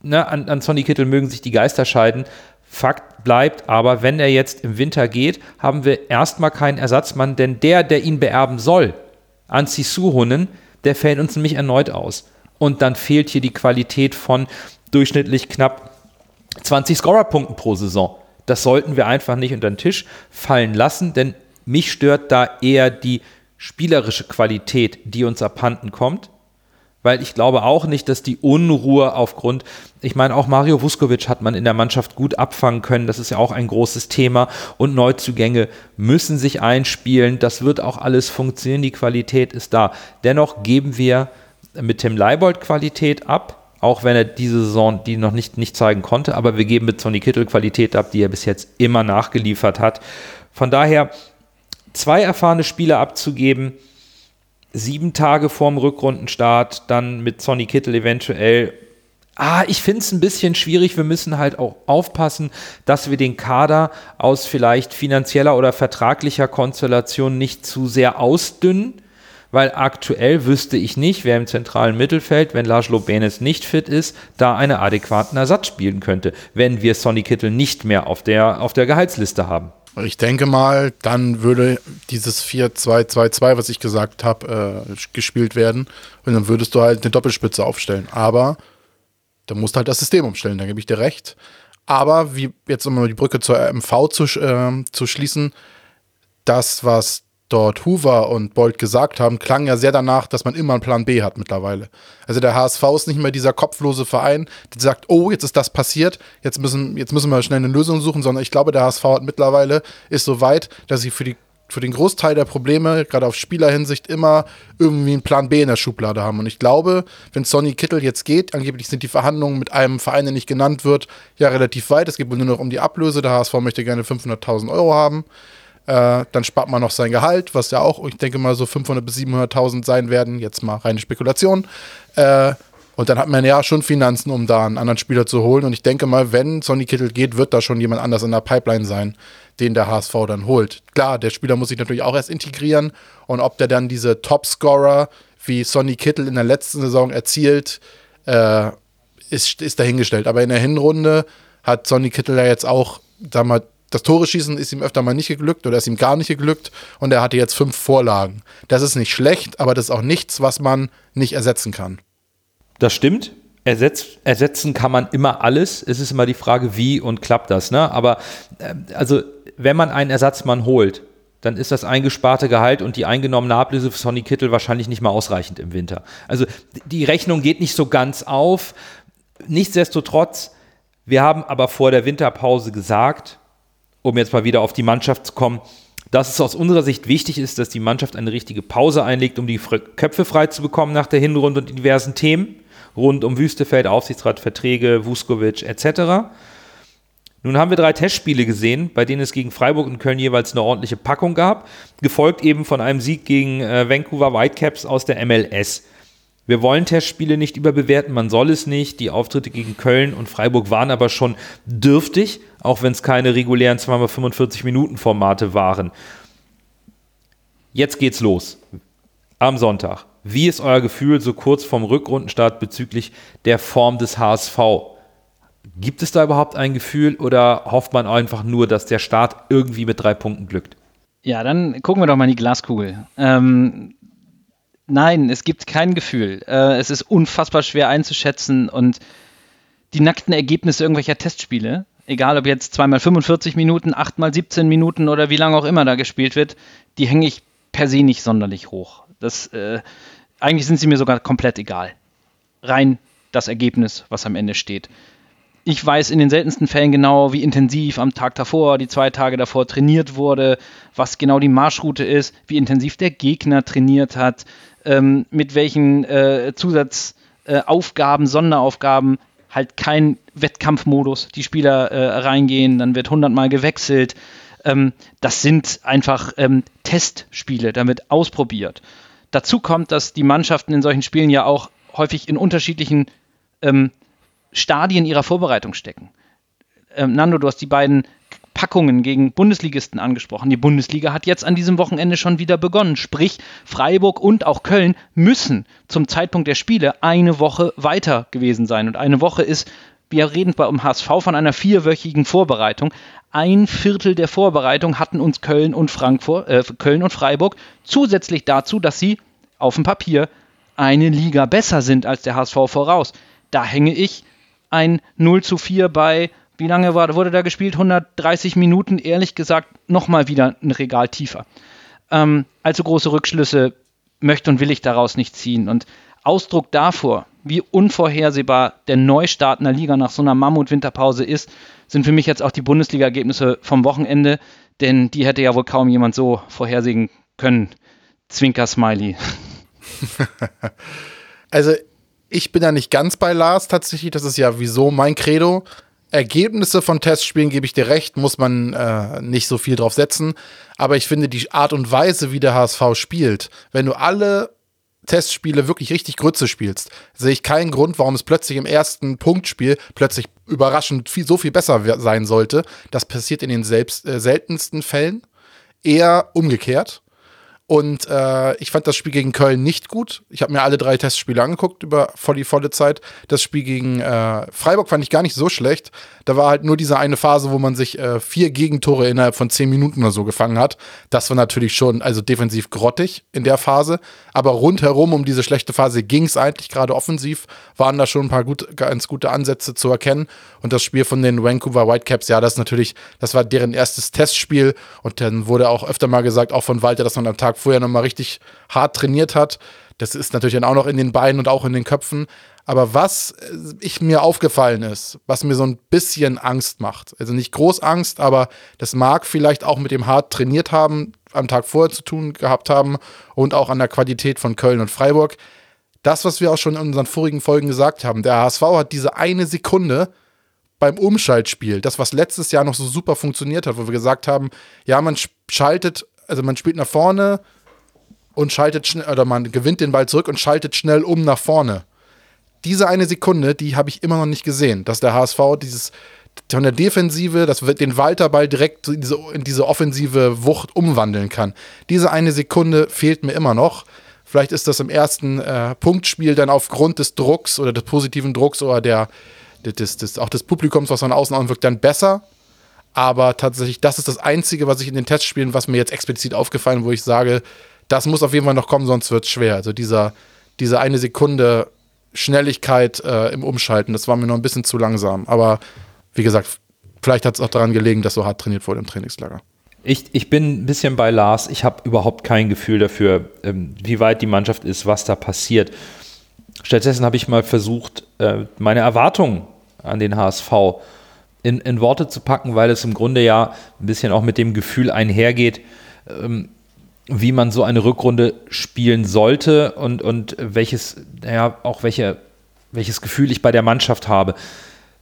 ne, an, an Sonny Kittel mögen sich die Geister scheiden. Fakt bleibt aber, wenn er jetzt im Winter geht, haben wir erstmal keinen Ersatzmann, denn der, der ihn beerben soll, Anzi Suhonen, der fällt uns nämlich erneut aus. Und dann fehlt hier die Qualität von durchschnittlich knapp 20 Scorerpunkten pro Saison. Das sollten wir einfach nicht unter den Tisch fallen lassen, denn mich stört da eher die spielerische Qualität, die uns abhanden kommt, weil ich glaube auch nicht, dass die Unruhe aufgrund, ich meine, auch Mario Vuskovic hat man in der Mannschaft gut abfangen können, das ist ja auch ein großes Thema. Und Neuzugänge müssen sich einspielen, das wird auch alles funktionieren, die Qualität ist da. Dennoch geben wir mit Tim Leibold Qualität ab, auch wenn er diese Saison die noch nicht, nicht zeigen konnte, aber wir geben mit Sonny Kittel Qualität ab, die er bis jetzt immer nachgeliefert hat. Von daher zwei erfahrene Spieler abzugeben, sieben Tage vorm Rückrundenstart, dann mit Sonny Kittel eventuell. Ah, ich finde es ein bisschen schwierig. Wir müssen halt auch aufpassen, dass wir den Kader aus vielleicht finanzieller oder vertraglicher Konstellation nicht zu sehr ausdünnen, weil aktuell wüsste ich nicht, wer im zentralen Mittelfeld, wenn Laszlo Benes nicht fit ist, da einen adäquaten Ersatz spielen könnte, wenn wir Sonny Kittel nicht mehr auf der, auf der Gehaltsliste haben. Ich denke mal, dann würde dieses 4-2-2-2, was ich gesagt habe, äh, gespielt werden. Und dann würdest du halt eine Doppelspitze aufstellen. Aber da musst du halt das System umstellen, da gebe ich dir recht. Aber wie jetzt um die Brücke zur MV zu, äh, zu schließen, das, was dort Hoover und Bolt gesagt haben, klang ja sehr danach, dass man immer einen Plan B hat mittlerweile. Also der HSV ist nicht mehr dieser kopflose Verein, der sagt, oh, jetzt ist das passiert, jetzt müssen, jetzt müssen wir schnell eine Lösung suchen, sondern ich glaube, der HSV hat mittlerweile, ist so weit, dass sie für die für den Großteil der Probleme, gerade auf Spielerhinsicht, immer irgendwie einen Plan B in der Schublade haben. Und ich glaube, wenn Sonny Kittel jetzt geht, angeblich sind die Verhandlungen mit einem Verein, der nicht genannt wird, ja relativ weit. Es geht wohl nur noch um die Ablöse. Der HSV möchte gerne 500.000 Euro haben. Äh, dann spart man noch sein Gehalt, was ja auch, ich denke mal, so 500.000 bis 700.000 sein werden. Jetzt mal reine Spekulation. Äh, und dann hat man ja schon Finanzen, um da einen anderen Spieler zu holen. Und ich denke mal, wenn Sonny Kittel geht, wird da schon jemand anders in der Pipeline sein, den der HSV dann holt. Klar, der Spieler muss sich natürlich auch erst integrieren. Und ob der dann diese Topscorer wie Sonny Kittel in der letzten Saison erzielt, äh, ist, ist dahingestellt. Aber in der Hinrunde hat Sonny Kittel ja jetzt auch, sag mal, das Tore schießen ist ihm öfter mal nicht geglückt oder ist ihm gar nicht geglückt und er hatte jetzt fünf Vorlagen. Das ist nicht schlecht, aber das ist auch nichts, was man nicht ersetzen kann. Das stimmt. Ersetz, ersetzen kann man immer alles. Es ist immer die Frage, wie und klappt das. Ne? Aber äh, also, wenn man einen Ersatzmann holt, dann ist das eingesparte Gehalt und die eingenommene Ablöse für Sonny Kittel wahrscheinlich nicht mal ausreichend im Winter. Also die Rechnung geht nicht so ganz auf. Nichtsdestotrotz, wir haben aber vor der Winterpause gesagt, um jetzt mal wieder auf die Mannschaft zu kommen, dass es aus unserer Sicht wichtig ist, dass die Mannschaft eine richtige Pause einlegt, um die Köpfe frei zu bekommen nach der Hinrunde und diversen Themen rund um Wüstefeld, Aufsichtsrat, Verträge, Vuskovic etc. Nun haben wir drei Testspiele gesehen, bei denen es gegen Freiburg und Köln jeweils eine ordentliche Packung gab, gefolgt eben von einem Sieg gegen äh, Vancouver Whitecaps aus der MLS. Wir wollen Testspiele nicht überbewerten, man soll es nicht. Die Auftritte gegen Köln und Freiburg waren aber schon dürftig, auch wenn es keine regulären 2x45 Minuten Formate waren. Jetzt geht's los. Am Sonntag. Wie ist euer Gefühl so kurz vorm Rückrundenstart bezüglich der Form des HSV? Gibt es da überhaupt ein Gefühl oder hofft man einfach nur, dass der Start irgendwie mit drei Punkten glückt? Ja, dann gucken wir doch mal in die Glaskugel. Ähm, Nein, es gibt kein Gefühl. Äh, es ist unfassbar schwer einzuschätzen und die nackten Ergebnisse irgendwelcher Testspiele, egal ob jetzt zweimal 45 Minuten, achtmal 17 Minuten oder wie lange auch immer da gespielt wird, die hänge ich per se nicht sonderlich hoch. Das, äh, eigentlich sind sie mir sogar komplett egal. Rein das Ergebnis, was am Ende steht. Ich weiß in den seltensten Fällen genau, wie intensiv am Tag davor, die zwei Tage davor trainiert wurde, was genau die Marschroute ist, wie intensiv der Gegner trainiert hat, ähm, mit welchen äh, Zusatzaufgaben, äh, Sonderaufgaben halt kein Wettkampfmodus die Spieler äh, reingehen, dann wird hundertmal gewechselt. Ähm, das sind einfach ähm, Testspiele, da wird ausprobiert. Dazu kommt, dass die Mannschaften in solchen Spielen ja auch häufig in unterschiedlichen ähm, Stadien ihrer Vorbereitung stecken. Ähm, Nando, du hast die beiden Packungen gegen Bundesligisten angesprochen. Die Bundesliga hat jetzt an diesem Wochenende schon wieder begonnen. Sprich, Freiburg und auch Köln müssen zum Zeitpunkt der Spiele eine Woche weiter gewesen sein. Und eine Woche ist, wir reden beim HSV von einer vierwöchigen Vorbereitung. Ein Viertel der Vorbereitung hatten uns Köln und Frankfurt, äh, Köln und Freiburg zusätzlich dazu, dass sie auf dem Papier eine Liga besser sind als der HSV voraus. Da hänge ich ein 0 zu 4 bei wie lange war, wurde da gespielt? 130 Minuten, ehrlich gesagt, nochmal wieder ein Regal tiefer. Ähm, allzu große Rückschlüsse möchte und will ich daraus nicht ziehen. Und Ausdruck davor, wie unvorhersehbar der Neustart einer Liga nach so einer Mammut-Winterpause ist, sind für mich jetzt auch die Bundesliga-Ergebnisse vom Wochenende, denn die hätte ja wohl kaum jemand so vorhersehen können. Zwinker-Smiley. [LAUGHS] also, ich bin da nicht ganz bei Lars tatsächlich. Das ist ja wieso mein Credo. Ergebnisse von Testspielen, gebe ich dir recht, muss man äh, nicht so viel drauf setzen. Aber ich finde die Art und Weise, wie der HSV spielt, wenn du alle Testspiele wirklich richtig Grütze spielst, sehe ich keinen Grund, warum es plötzlich im ersten Punktspiel plötzlich überraschend viel, so viel besser sein sollte. Das passiert in den selbst, äh, seltensten Fällen. Eher umgekehrt. Und äh, ich fand das Spiel gegen Köln nicht gut. Ich habe mir alle drei Testspiele angeguckt über voll die volle Zeit. Das Spiel gegen äh, Freiburg fand ich gar nicht so schlecht. Da war halt nur diese eine Phase, wo man sich äh, vier Gegentore innerhalb von zehn Minuten oder so gefangen hat. Das war natürlich schon, also defensiv grottig in der Phase. Aber rundherum um diese schlechte Phase ging es eigentlich, gerade offensiv, waren da schon ein paar gut, ganz gute Ansätze zu erkennen. Und das Spiel von den Vancouver Whitecaps, ja, das natürlich, das war deren erstes Testspiel. Und dann wurde auch öfter mal gesagt, auch von Walter, dass man am Tag Tag vorher nochmal richtig hart trainiert hat. Das ist natürlich dann auch noch in den Beinen und auch in den Köpfen. Aber was äh, ich mir aufgefallen ist, was mir so ein bisschen Angst macht, also nicht groß Angst, aber das mag vielleicht auch mit dem hart trainiert haben, am Tag vorher zu tun gehabt haben und auch an der Qualität von Köln und Freiburg. Das, was wir auch schon in unseren vorigen Folgen gesagt haben, der HSV hat diese eine Sekunde beim Umschaltspiel, das, was letztes Jahr noch so super funktioniert hat, wo wir gesagt haben, ja, man schaltet also man spielt nach vorne und schaltet schnell, oder man gewinnt den Ball zurück und schaltet schnell um nach vorne. Diese eine Sekunde, die habe ich immer noch nicht gesehen, dass der HSV dieses von der Defensive, dass den Walterball direkt in diese, in diese offensive Wucht umwandeln kann. Diese eine Sekunde fehlt mir immer noch. Vielleicht ist das im ersten äh, Punktspiel dann aufgrund des Drucks oder des positiven Drucks oder der, des, des, auch des Publikums, was von außen anwirkt, dann besser. Aber tatsächlich, das ist das Einzige, was ich in den Testspielen, was mir jetzt explizit aufgefallen, wo ich sage, das muss auf jeden Fall noch kommen, sonst wird es schwer. Also dieser, diese eine Sekunde Schnelligkeit äh, im Umschalten, das war mir noch ein bisschen zu langsam. Aber wie gesagt, vielleicht hat es auch daran gelegen, dass so hart trainiert wurde im Trainingslager. Ich, ich bin ein bisschen bei Lars. Ich habe überhaupt kein Gefühl dafür, ähm, wie weit die Mannschaft ist, was da passiert. Stattdessen habe ich mal versucht, äh, meine Erwartungen an den HSV in, in, Worte zu packen, weil es im Grunde ja ein bisschen auch mit dem Gefühl einhergeht, ähm, wie man so eine Rückrunde spielen sollte und, und welches, ja, auch welche, welches Gefühl ich bei der Mannschaft habe.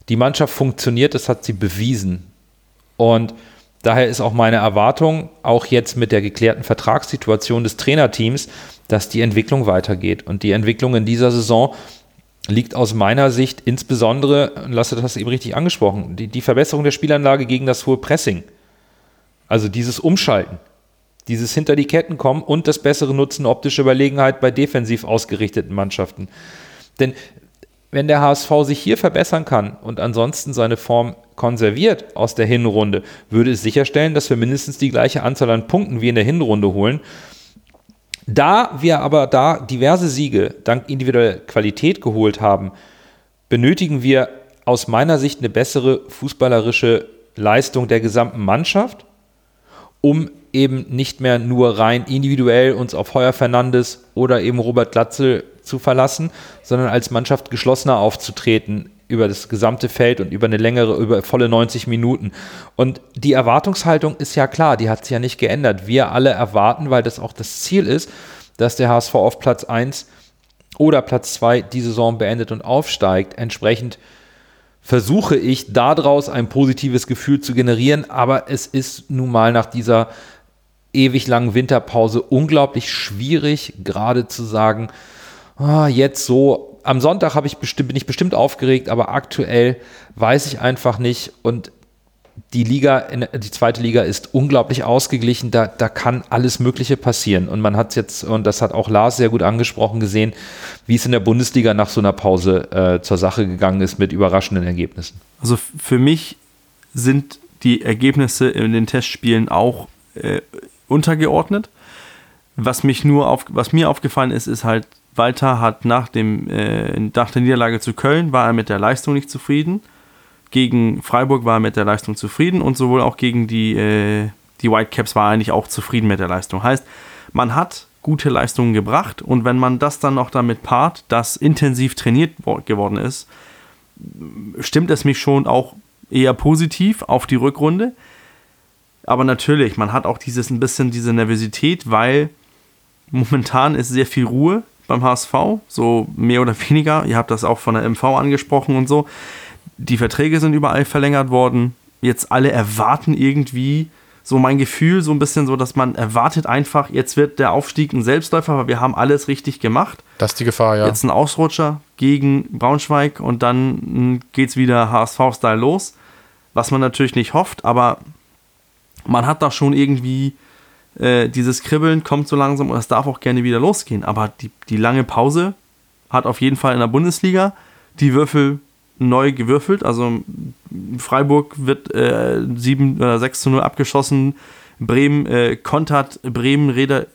Die Mannschaft funktioniert, das hat sie bewiesen. Und daher ist auch meine Erwartung, auch jetzt mit der geklärten Vertragssituation des Trainerteams, dass die Entwicklung weitergeht. Und die Entwicklung in dieser Saison liegt aus meiner Sicht insbesondere, Lasse das eben richtig angesprochen, die, die Verbesserung der Spielanlage gegen das hohe Pressing. Also dieses Umschalten, dieses hinter die Ketten kommen und das bessere Nutzen optischer Überlegenheit bei defensiv ausgerichteten Mannschaften. Denn wenn der HSV sich hier verbessern kann und ansonsten seine Form konserviert aus der Hinrunde, würde es sicherstellen, dass wir mindestens die gleiche Anzahl an Punkten wie in der Hinrunde holen da wir aber da diverse Siege dank individueller Qualität geholt haben, benötigen wir aus meiner Sicht eine bessere fußballerische Leistung der gesamten Mannschaft, um eben nicht mehr nur rein individuell uns auf Heuer Fernandes oder eben Robert Glatzel zu verlassen, sondern als Mannschaft geschlossener aufzutreten über das gesamte Feld und über eine längere, über volle 90 Minuten. Und die Erwartungshaltung ist ja klar, die hat sich ja nicht geändert. Wir alle erwarten, weil das auch das Ziel ist, dass der HSV auf Platz 1 oder Platz 2 die Saison beendet und aufsteigt. Entsprechend versuche ich daraus ein positives Gefühl zu generieren, aber es ist nun mal nach dieser ewig langen Winterpause unglaublich schwierig, gerade zu sagen, ah, jetzt so am Sonntag ich bestimmt, bin ich bestimmt aufgeregt, aber aktuell weiß ich einfach nicht. Und die Liga, die zweite Liga ist unglaublich ausgeglichen. Da, da kann alles Mögliche passieren. Und man hat jetzt, und das hat auch Lars sehr gut angesprochen, gesehen, wie es in der Bundesliga nach so einer Pause äh, zur Sache gegangen ist mit überraschenden Ergebnissen. Also für mich sind die Ergebnisse in den Testspielen auch äh, untergeordnet. Was mich nur auf, was mir aufgefallen ist, ist halt Walter hat nach, dem, äh, nach der Niederlage zu Köln war er mit der Leistung nicht zufrieden. Gegen Freiburg war er mit der Leistung zufrieden und sowohl auch gegen die, äh, die Whitecaps war er eigentlich auch zufrieden mit der Leistung. Heißt, man hat gute Leistungen gebracht. Und wenn man das dann noch damit paart, dass intensiv trainiert geworden ist, stimmt es mich schon auch eher positiv auf die Rückrunde. Aber natürlich, man hat auch dieses ein bisschen diese Nervosität, weil momentan ist sehr viel Ruhe beim HSV, so mehr oder [LAUGHS] weniger. Ihr habt das auch von der MV angesprochen und so. Die Verträge sind überall verlängert worden. Jetzt alle erwarten irgendwie so mein Gefühl, so ein bisschen so, dass man erwartet einfach, jetzt wird der Aufstieg ein Selbstläufer, weil wir haben alles richtig gemacht. Das ist die Gefahr, ja. Jetzt ein Ausrutscher gegen Braunschweig und dann geht es wieder HSV-Style los, was man natürlich nicht hofft, aber man hat da schon irgendwie äh, dieses Kribbeln kommt so langsam und es darf auch gerne wieder losgehen. Aber die, die lange Pause hat auf jeden Fall in der Bundesliga die Würfel neu gewürfelt. Also Freiburg wird äh, 7 oder 6 zu 0 abgeschossen. Bremen äh, kontert Bremen Rede,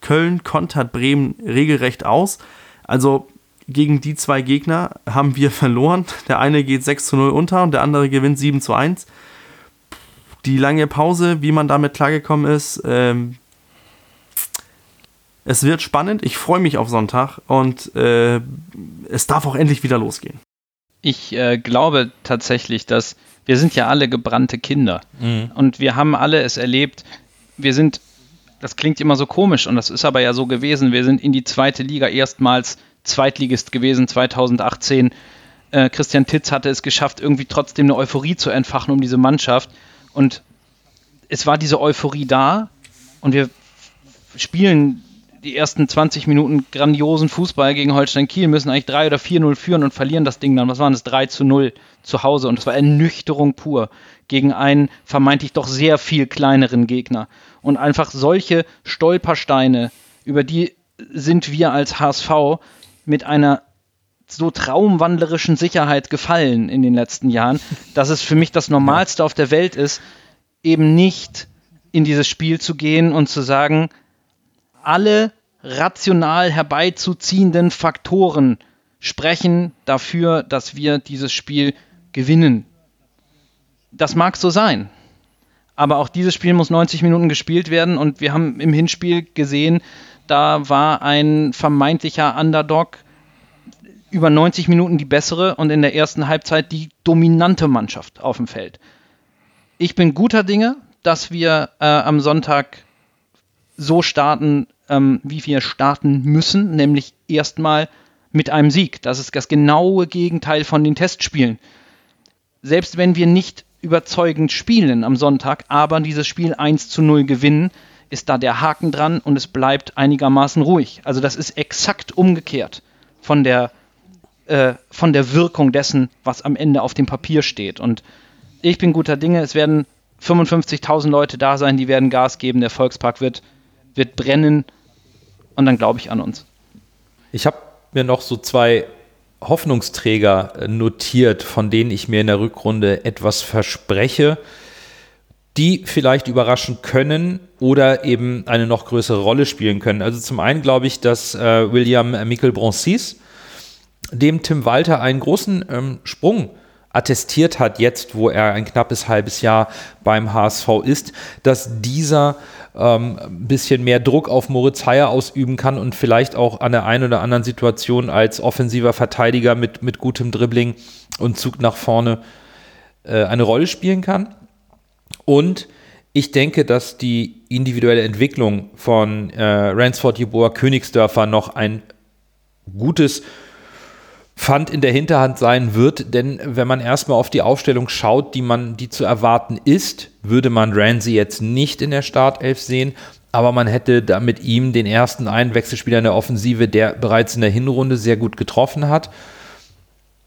Köln kontert Bremen regelrecht aus. Also gegen die zwei Gegner haben wir [LAUGHS] verloren. Der eine geht 6 zu 0 unter und der andere gewinnt 7 zu 1 die lange Pause, wie man damit klargekommen ist. Ähm, es wird spannend. Ich freue mich auf Sonntag und äh, es darf auch endlich wieder losgehen. Ich äh, glaube tatsächlich, dass wir sind ja alle gebrannte Kinder mhm. und wir haben alle es erlebt. Wir sind, das klingt immer so komisch und das ist aber ja so gewesen. Wir sind in die zweite Liga erstmals Zweitligist gewesen 2018. Äh, Christian Titz hatte es geschafft, irgendwie trotzdem eine Euphorie zu entfachen um diese Mannschaft. Und es war diese Euphorie da und wir spielen die ersten 20 Minuten grandiosen Fußball gegen Holstein Kiel, müssen eigentlich 3 oder 4-0 führen und verlieren das Ding dann. Was waren das? 3 zu 0 zu Hause. Und es war Ernüchterung pur gegen einen vermeintlich doch sehr viel kleineren Gegner. Und einfach solche Stolpersteine, über die sind wir als HSV mit einer so traumwandlerischen Sicherheit gefallen in den letzten Jahren, dass es für mich das Normalste auf der Welt ist, eben nicht in dieses Spiel zu gehen und zu sagen, alle rational herbeizuziehenden Faktoren sprechen dafür, dass wir dieses Spiel gewinnen. Das mag so sein. Aber auch dieses Spiel muss 90 Minuten gespielt werden und wir haben im Hinspiel gesehen, da war ein vermeintlicher Underdog über 90 Minuten die bessere und in der ersten Halbzeit die dominante Mannschaft auf dem Feld. Ich bin guter Dinge, dass wir äh, am Sonntag so starten, ähm, wie wir starten müssen, nämlich erstmal mit einem Sieg. Das ist das genaue Gegenteil von den Testspielen. Selbst wenn wir nicht überzeugend spielen am Sonntag, aber dieses Spiel 1 zu 0 gewinnen, ist da der Haken dran und es bleibt einigermaßen ruhig. Also das ist exakt umgekehrt von der äh, von der Wirkung dessen, was am Ende auf dem Papier steht. Und ich bin guter Dinge, es werden 55.000 Leute da sein, die werden Gas geben, der Volkspark wird, wird brennen und dann glaube ich an uns. Ich habe mir noch so zwei Hoffnungsträger äh, notiert, von denen ich mir in der Rückrunde etwas verspreche, die vielleicht überraschen können oder eben eine noch größere Rolle spielen können. Also zum einen glaube ich, dass äh, William Mikkel Broncis dem Tim Walter einen großen ähm, Sprung attestiert hat, jetzt wo er ein knappes halbes Jahr beim HSV ist, dass dieser ähm, ein bisschen mehr Druck auf Moritz Heyer ausüben kann und vielleicht auch an der einen oder anderen Situation als offensiver Verteidiger mit, mit gutem Dribbling und Zug nach vorne äh, eine Rolle spielen kann. Und ich denke, dass die individuelle Entwicklung von äh, Ransford Jeboa Königsdörfer noch ein gutes Pfand in der Hinterhand sein wird, denn wenn man erstmal auf die Aufstellung schaut, die man, die zu erwarten ist, würde man Ramsey jetzt nicht in der Startelf sehen, aber man hätte da mit ihm den ersten Einwechselspieler in der Offensive, der bereits in der Hinrunde sehr gut getroffen hat.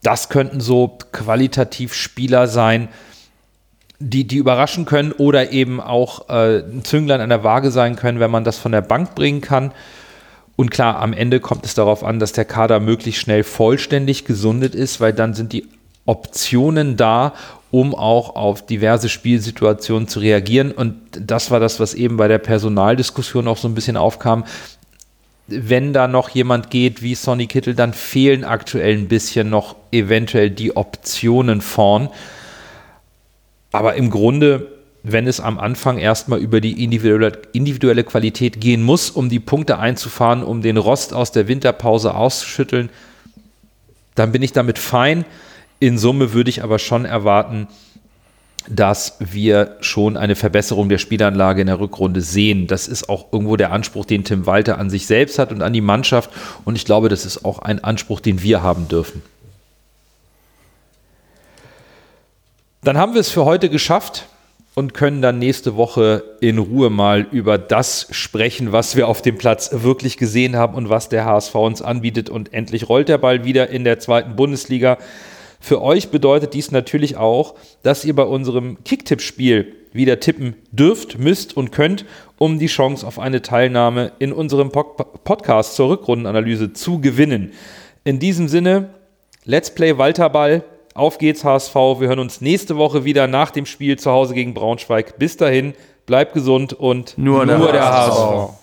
Das könnten so qualitativ Spieler sein, die, die überraschen können oder eben auch äh, ein Zünglein an der Waage sein können, wenn man das von der Bank bringen kann. Und klar, am Ende kommt es darauf an, dass der Kader möglichst schnell vollständig gesundet ist, weil dann sind die Optionen da, um auch auf diverse Spielsituationen zu reagieren. Und das war das, was eben bei der Personaldiskussion auch so ein bisschen aufkam. Wenn da noch jemand geht wie Sonny Kittel, dann fehlen aktuell ein bisschen noch eventuell die Optionen vorn. Aber im Grunde wenn es am Anfang erstmal über die individuelle, individuelle Qualität gehen muss, um die Punkte einzufahren, um den Rost aus der Winterpause auszuschütteln, dann bin ich damit fein. In Summe würde ich aber schon erwarten, dass wir schon eine Verbesserung der Spielanlage in der Rückrunde sehen. Das ist auch irgendwo der Anspruch, den Tim Walter an sich selbst hat und an die Mannschaft. Und ich glaube, das ist auch ein Anspruch, den wir haben dürfen. Dann haben wir es für heute geschafft und können dann nächste Woche in Ruhe mal über das sprechen, was wir auf dem Platz wirklich gesehen haben und was der HSV uns anbietet. Und endlich rollt der Ball wieder in der zweiten Bundesliga. Für euch bedeutet dies natürlich auch, dass ihr bei unserem Kicktipp-Spiel wieder tippen dürft, müsst und könnt, um die Chance auf eine Teilnahme in unserem Podcast zur Rückrundenanalyse zu gewinnen. In diesem Sinne, Let's Play Walter Ball. Auf geht's, HSV. Wir hören uns nächste Woche wieder nach dem Spiel zu Hause gegen Braunschweig. Bis dahin, bleibt gesund und nur, nur der, der HSV. HSV.